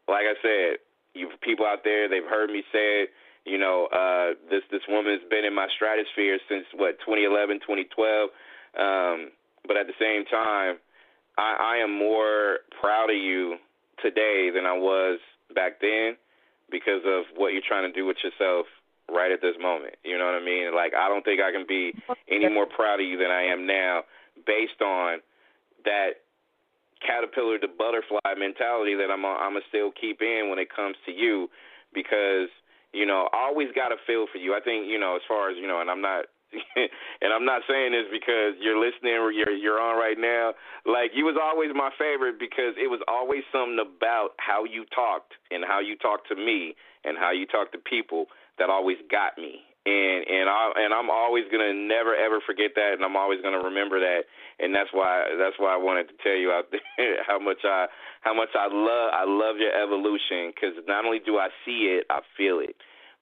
like I said, you people out there they've heard me say it. You know, uh, this this woman's been in my stratosphere since what 2011, 2012. Um, but at the same time, I, I am more proud of you today than I was back then because of what you're trying to do with yourself right at this moment. You know what I mean? Like I don't think I can be any more proud of you than I am now based on that caterpillar to butterfly mentality that I'm I'm gonna still keep in when it comes to you because you know always got a feel for you. I think you know as far as you know, and I'm not. and I'm not saying this because you're listening or you're you're on right now. Like you was always my favorite because it was always something about how you talked and how you talked to me and how you talked to people that always got me. And and I and I'm always gonna never ever forget that, and I'm always gonna remember that. And that's why that's why I wanted to tell you out there how much I how much I love I love your evolution because not only do I see it, I feel it.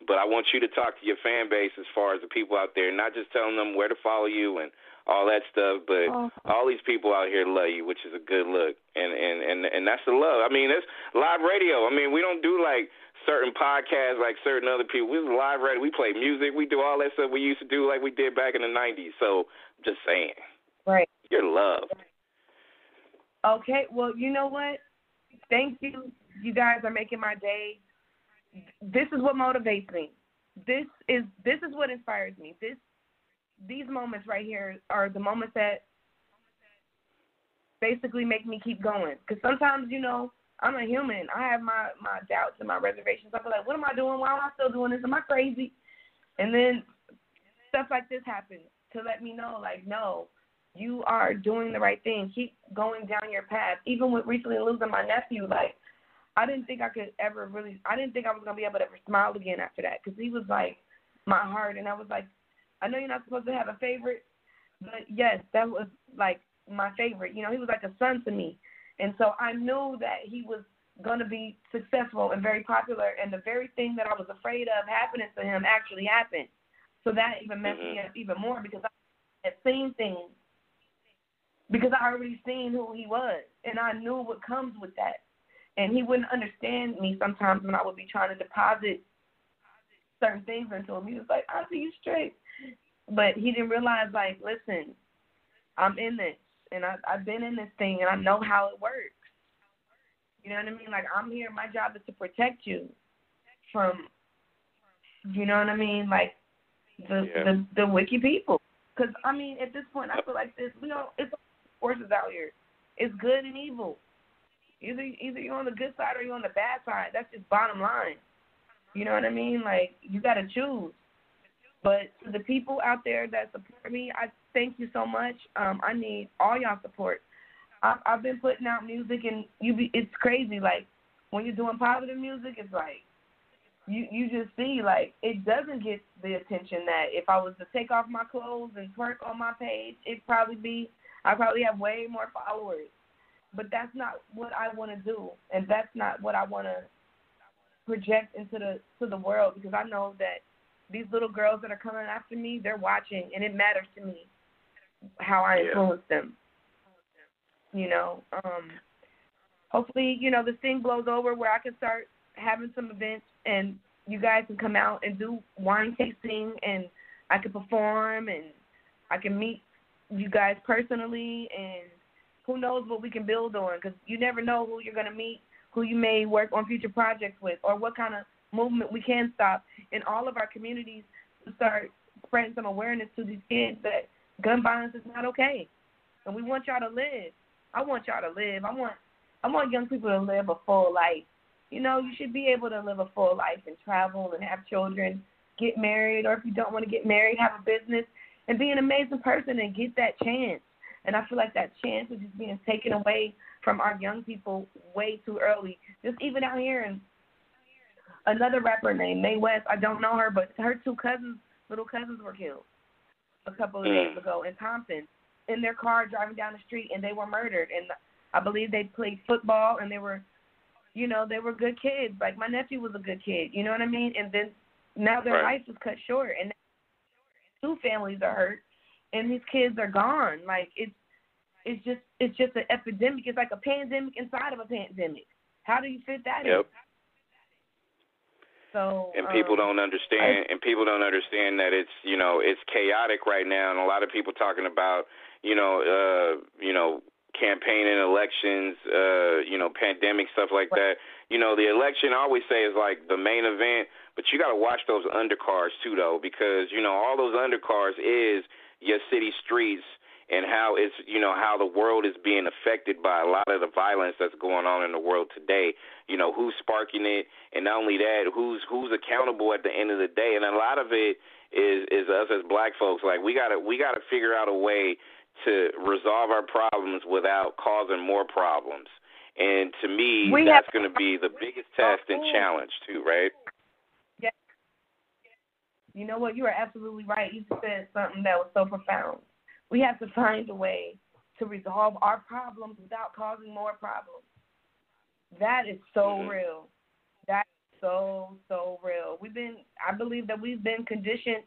But I want you to talk to your fan base as far as the people out there, not just telling them where to follow you and all that stuff, but Oh. all these people out here love you, which is a good look, and and and and that's the love. I mean, it's live radio. I mean, we don't do like certain podcasts like certain other people. We live radio. We play music. We do all that stuff we used to do like we did back in the '90s. So, just saying, Right. you're loved. Okay. Well, you know what? Thank you. You guys are making my day. This is what motivates me. This is this is what inspires me. This these moments right here are the moments that basically make me keep going. Because sometimes, you know, I'm a human. I have my my doubts and my reservations. I feel like, what am I doing? Why am I still doing this? Am I crazy? And then stuff like this happens to let me know, like, no, you are doing the right thing. Keep going down your path. Even with recently losing my nephew, like, I didn't think I could ever really. I didn't think I was gonna be able to ever smile again after that because he was like my heart, and I was like, I know you're not supposed to have a favorite, but yes, that was like my favorite. You know, he was like a son to me, and so I knew that he was going to be successful and very popular. And the very thing that I was afraid of happening to him actually happened. So that even messed me up mm-hmm. even more because I had seen things because I already seen who he was and I knew what comes with that. And he wouldn't understand me sometimes when I would be trying to deposit certain things into him. He was like, I see you straight. But he didn't realize like, listen, I'm in this and I I've been in this thing and I know how it works. You know what I mean? Like I'm here, my job is to protect you from you know what I mean? Like the Yeah. the, the wicked people. Because I mean, at this point, I feel like this. We don't. It's forces out here. It's good and evil. Either either you're on the good side or you're on the bad side. That's just bottom line. You know what I mean? Like you got to choose. But to the people out there that support me, I thank you so much. Um, I need all y'all support. I've, I've been putting out music, and you be, it's crazy. Like when you're doing positive music, it's like you you just see like it doesn't get the attention that if I was to take off my clothes and twerk on my page, it'd probably be I probably have way more followers. But that's not what I want to do, and that's not what I want to project into the to the world because I know that these little girls that are coming after me, they're watching, and it matters to me how I Yeah. influence them. You know, um, hopefully, you know, this thing blows over where I can start having some events and you guys can come out and do wine tasting and I can perform and I can meet you guys personally and who knows what we can build on because you never know who you're going to meet, who you may work on future projects with, or what kind of movement we can stop in all of our communities to start spreading some awareness to these kids that gun violence is not okay. And we want y'all to live. I want y'all to live. I want I want young people to live a full life. You know, you should be able to live a full life and travel and have children, get married, or if you don't want to get married, have a business and be an amazing person and get that chance. And I feel like that chance is just being taken away from our young people way too early. Just even out here and another rapper named Mae West, I don't know her, but her two cousins, little cousins were killed a couple of days mm. ago in Thompson in their car driving down the street and they were murdered and I believe they played football and they were you know, they were good kids. Like my nephew was a good kid, you know what I mean? And then now their right. life was cut short and two families are hurt and these kids are gone. Like it's it's just it's just an epidemic. It's like a pandemic inside of a pandemic. How do you fit that yep. in? So and people um, don't understand I, and people don't understand that it's you know it's chaotic right now and a lot of people talking about you know uh you know campaigning elections uh you know pandemic stuff like that you know the election I always say is like the main event but you got to watch those undercards too though because you know all those undercards is your city streets and how it's you know how the world is being affected by a lot of the violence that's going on in the world today. You know who's sparking it, and not only that, who's who's accountable at the end of the day. And a lot of it is is us as black folks. Like we gotta we gotta figure out a way to resolve our problems without causing more problems. And to me, We that's going to be the biggest oh, test and challenge too, right? You know what? You are absolutely right. You just said something that was so profound. We have to find a way to resolve our problems without causing more problems. That is so Mhm. real. That's so so real. We've been I believe that we've been conditioned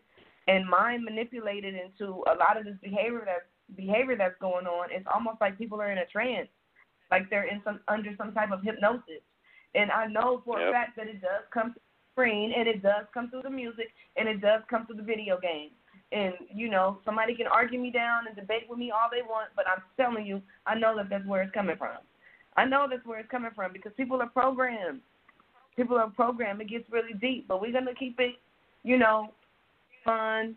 and mind manipulated into a lot of this behavior that behavior that's going on. It's almost like people are in a trance, like they're in some under some type of hypnosis. And I know for Yep. a fact that it does come to screen and it does come through the music and it does come through the video game. And you know, somebody can argue me down and debate with me all they want, but I'm telling you, I know that that's where it's coming from. I know that's where it's coming from because people are programmed. People are programmed. It gets really deep, but we're gonna keep it, you know, fun,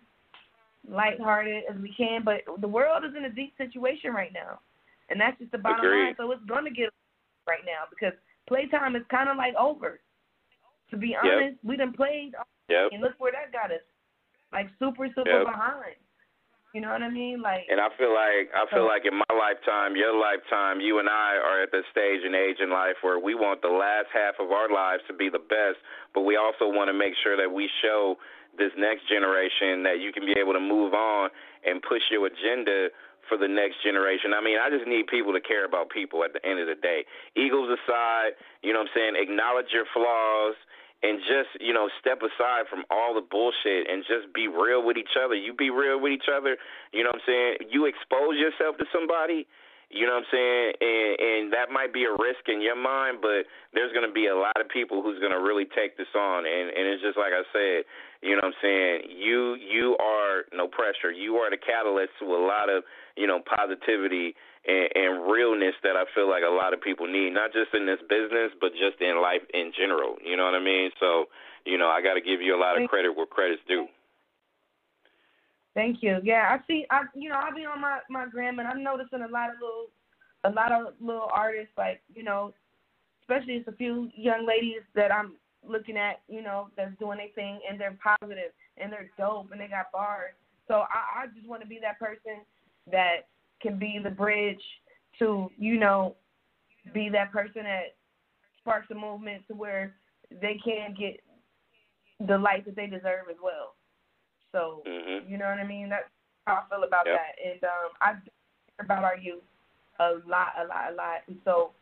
lighthearted as we can. But the world is in a deep situation right now, and that's just the bottom Agreed. line. So it's gonna get right now because playtime is kind of like over. To be Yep. honest, we done played, Yep. and look where that got us. Like super, super Yep. behind. You know what I mean? Like And I feel like I feel So- like in my lifetime, your lifetime, you and I are at the stage and age in life where we want the last half of our lives to be the best, but we also want to make sure that we show this next generation that you can be able to move on and push your agenda for the next generation. I mean, I just need people to care about people at the end of the day. Eagles aside, you know what I'm saying? Acknowledge your flaws and just, you know, step aside from all the bullshit and just be real with each other. You be real with each other, you know what I'm saying? You expose yourself to somebody, you know what I'm saying? And and that might be a risk in your mind, but there's going to be a lot of people who's going to really take this on and and it's just like I said, you know what I'm saying? You you are no pressure. You are the catalyst to a lot of, you know, positivity and, and realness that I feel like a lot of people need, not just in this business, but just in life in general. You know what I mean? So, you know, I got to give you a lot of credit where credit's due. Thank you. Yeah, I see. I you know I be on my my gram and I'm noticing a lot of little, a lot of little artists like you know, especially it's a few young ladies that I'm looking at you know that's doing their thing and they're positive and they're dope and they got bars. So I I just want to be that person that can be the bridge to you know, be that person that sparks a movement to where they can get the light that they deserve as well. So Mhm. you know what I mean? That's how I feel about Yep. that. And um I think about our youth a lot, a lot, a lot. And so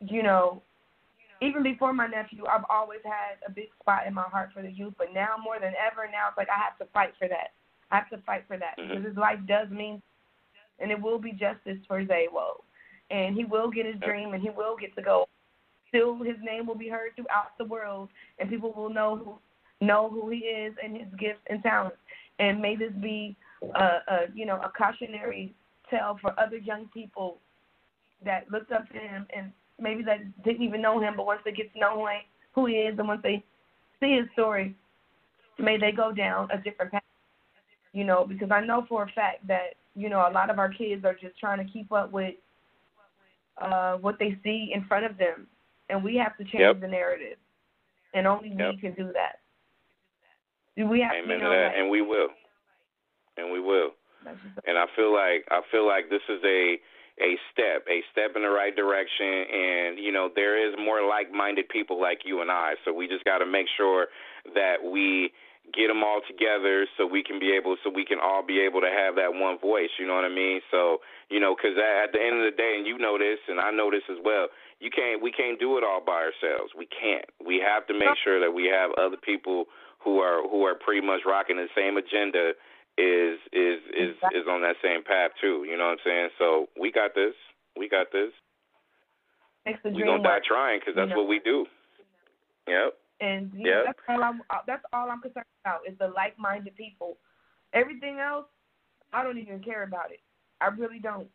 you know, even before my nephew, I've always had a big spot in my heart for the youth. But now more than ever, now it's like I have to fight for that. I have to fight for that because mm-hmm. his life does mean and it will be justice for Zaywoah, and he will get his dream, and he will get to go. Still, his name will be heard throughout the world, and people will know who know who he is and his gifts and talents. And may this be a, a you know a cautionary tale for other young people that looked up to him and maybe that didn't even know him, but once they get to know who he is and once they see his story, may they go down a different path. You know, because I know for a fact that you know a lot of our kids are just trying to keep up with uh what they see in front of them, and we have to change Yep. the narrative, and only Yep. we can do that. We have Amen you to know, that, like, and we will, and we will. And I feel like I feel like this is a a step, a step in the right direction. And you know, there is more like-minded people like you and I. So we just got to make sure that we get them all together so we can be able, so we can all be able to have that one voice. You know what I mean? So you know, because at the end of the day, and you know this, and I know this as well. You can't, we can't do it all by ourselves. We can't. We have to make sure that we have other people who are who are pretty much rocking the same agenda is is is is on that same path too. You know what I'm saying? So we got this. We got this. We dream gonna die trying because that's You know. what we do. Yep. And you Yep. know, that's all I'm uh, that's all I'm concerned about is the like minded people. Everything else, I don't even care about it. I really don't.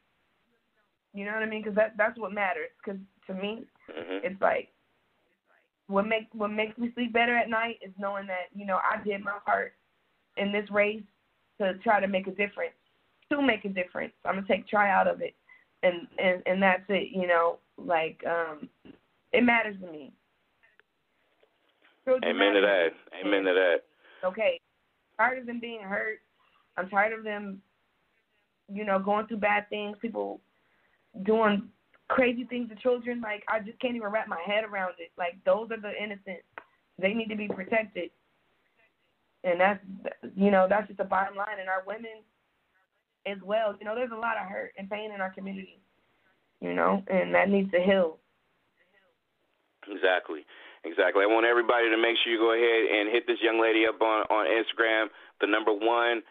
You know what I mean? Because that that's what matters. Because to me, Mhm. it's like what make what makes me sleep better at night is knowing that you know I did my part in this race to try to make a difference. To make a difference, I'm gonna take try out of it, and and and that's it. You know, like um, it matters to me. Amen to that. Amen to that. okay. Tired of them being hurt. I'm tired of them, you know, going through bad things. People doing crazy things to children. Like I just can't even wrap my head around it. Like those are the innocent. They need to be protected. And that's you know that's just the bottom line. And our women as well. You know, there's a lot of hurt and pain in our community. You know, and that needs to heal. Exactly. Exactly. I want everybody to make sure you go ahead and hit this young lady up on on Instagram. The number one,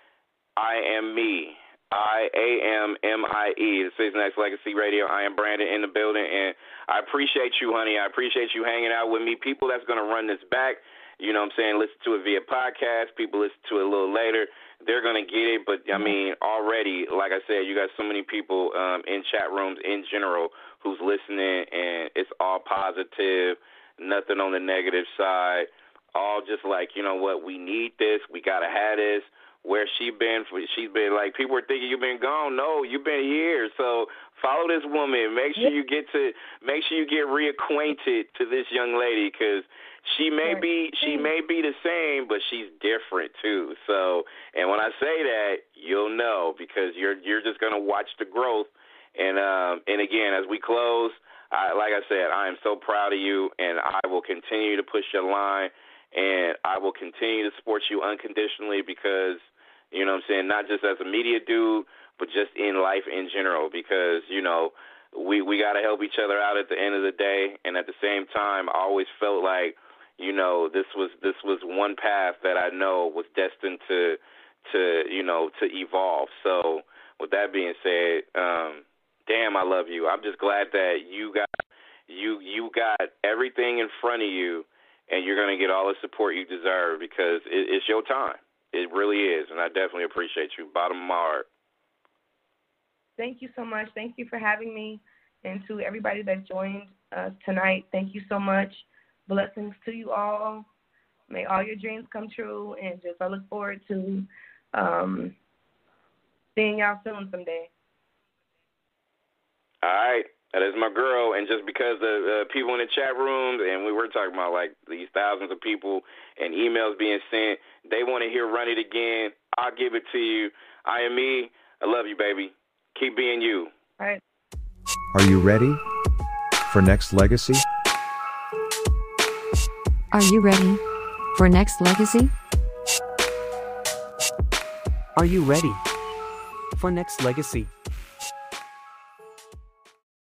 I am me. I A M M I E. This is Nexxlegacy Radio. I am Branded in the building, and I appreciate you, honey. I appreciate you hanging out with me. People that's going to run this back, you know what I'm saying, listen to it via podcast. People listen to it a little later. They're going to get it, but I mean, already, like I said, you got so many people um, in chat rooms in general who's listening, and it's all positive, nothing on the negative side. All just like, you know what, we need this. We got to have this. Where she been for she's been like people are thinking you've been gone. No you've been here. So follow this woman. Make sure you get to make sure you get reacquainted to this young lady because she may be she may be the same but she's different too. So and when i say that you'll know because you're you're just going to watch the growth. And um and again as we close I, like I said, I am so proud of you, and I will continue to push your line, and I will continue to support you unconditionally because, you know what I'm saying, not just as a media dude, but just in life in general because, you know, we we got to help each other out at the end of the day, and at the same time, I always felt like, you know, this was this was one path that I know was destined to to you know to evolve. So, with that being said, um, damn, I love you. I'm just glad that you got you you got everything in front of you, and you're gonna get all the support you deserve because it, it's your time. It really is, and I definitely appreciate you, bottom of my heart. Thank you so much. Thank you for having me, and to everybody that joined us tonight. Thank you so much. Blessings to you all. May all your dreams come true, and just I look forward to um, seeing y'all soon someday. All right. That is my girl, and just because the uh, people in the chat rooms, and we were talking about like these thousands of people and emails being sent, they want to hear "Run It Again." I'll give it to you. I am me. I love you, baby. Keep being you. All right. Are you ready for Nexxlegacy? Are you ready for Nexxlegacy? Are you ready for Nexxlegacy?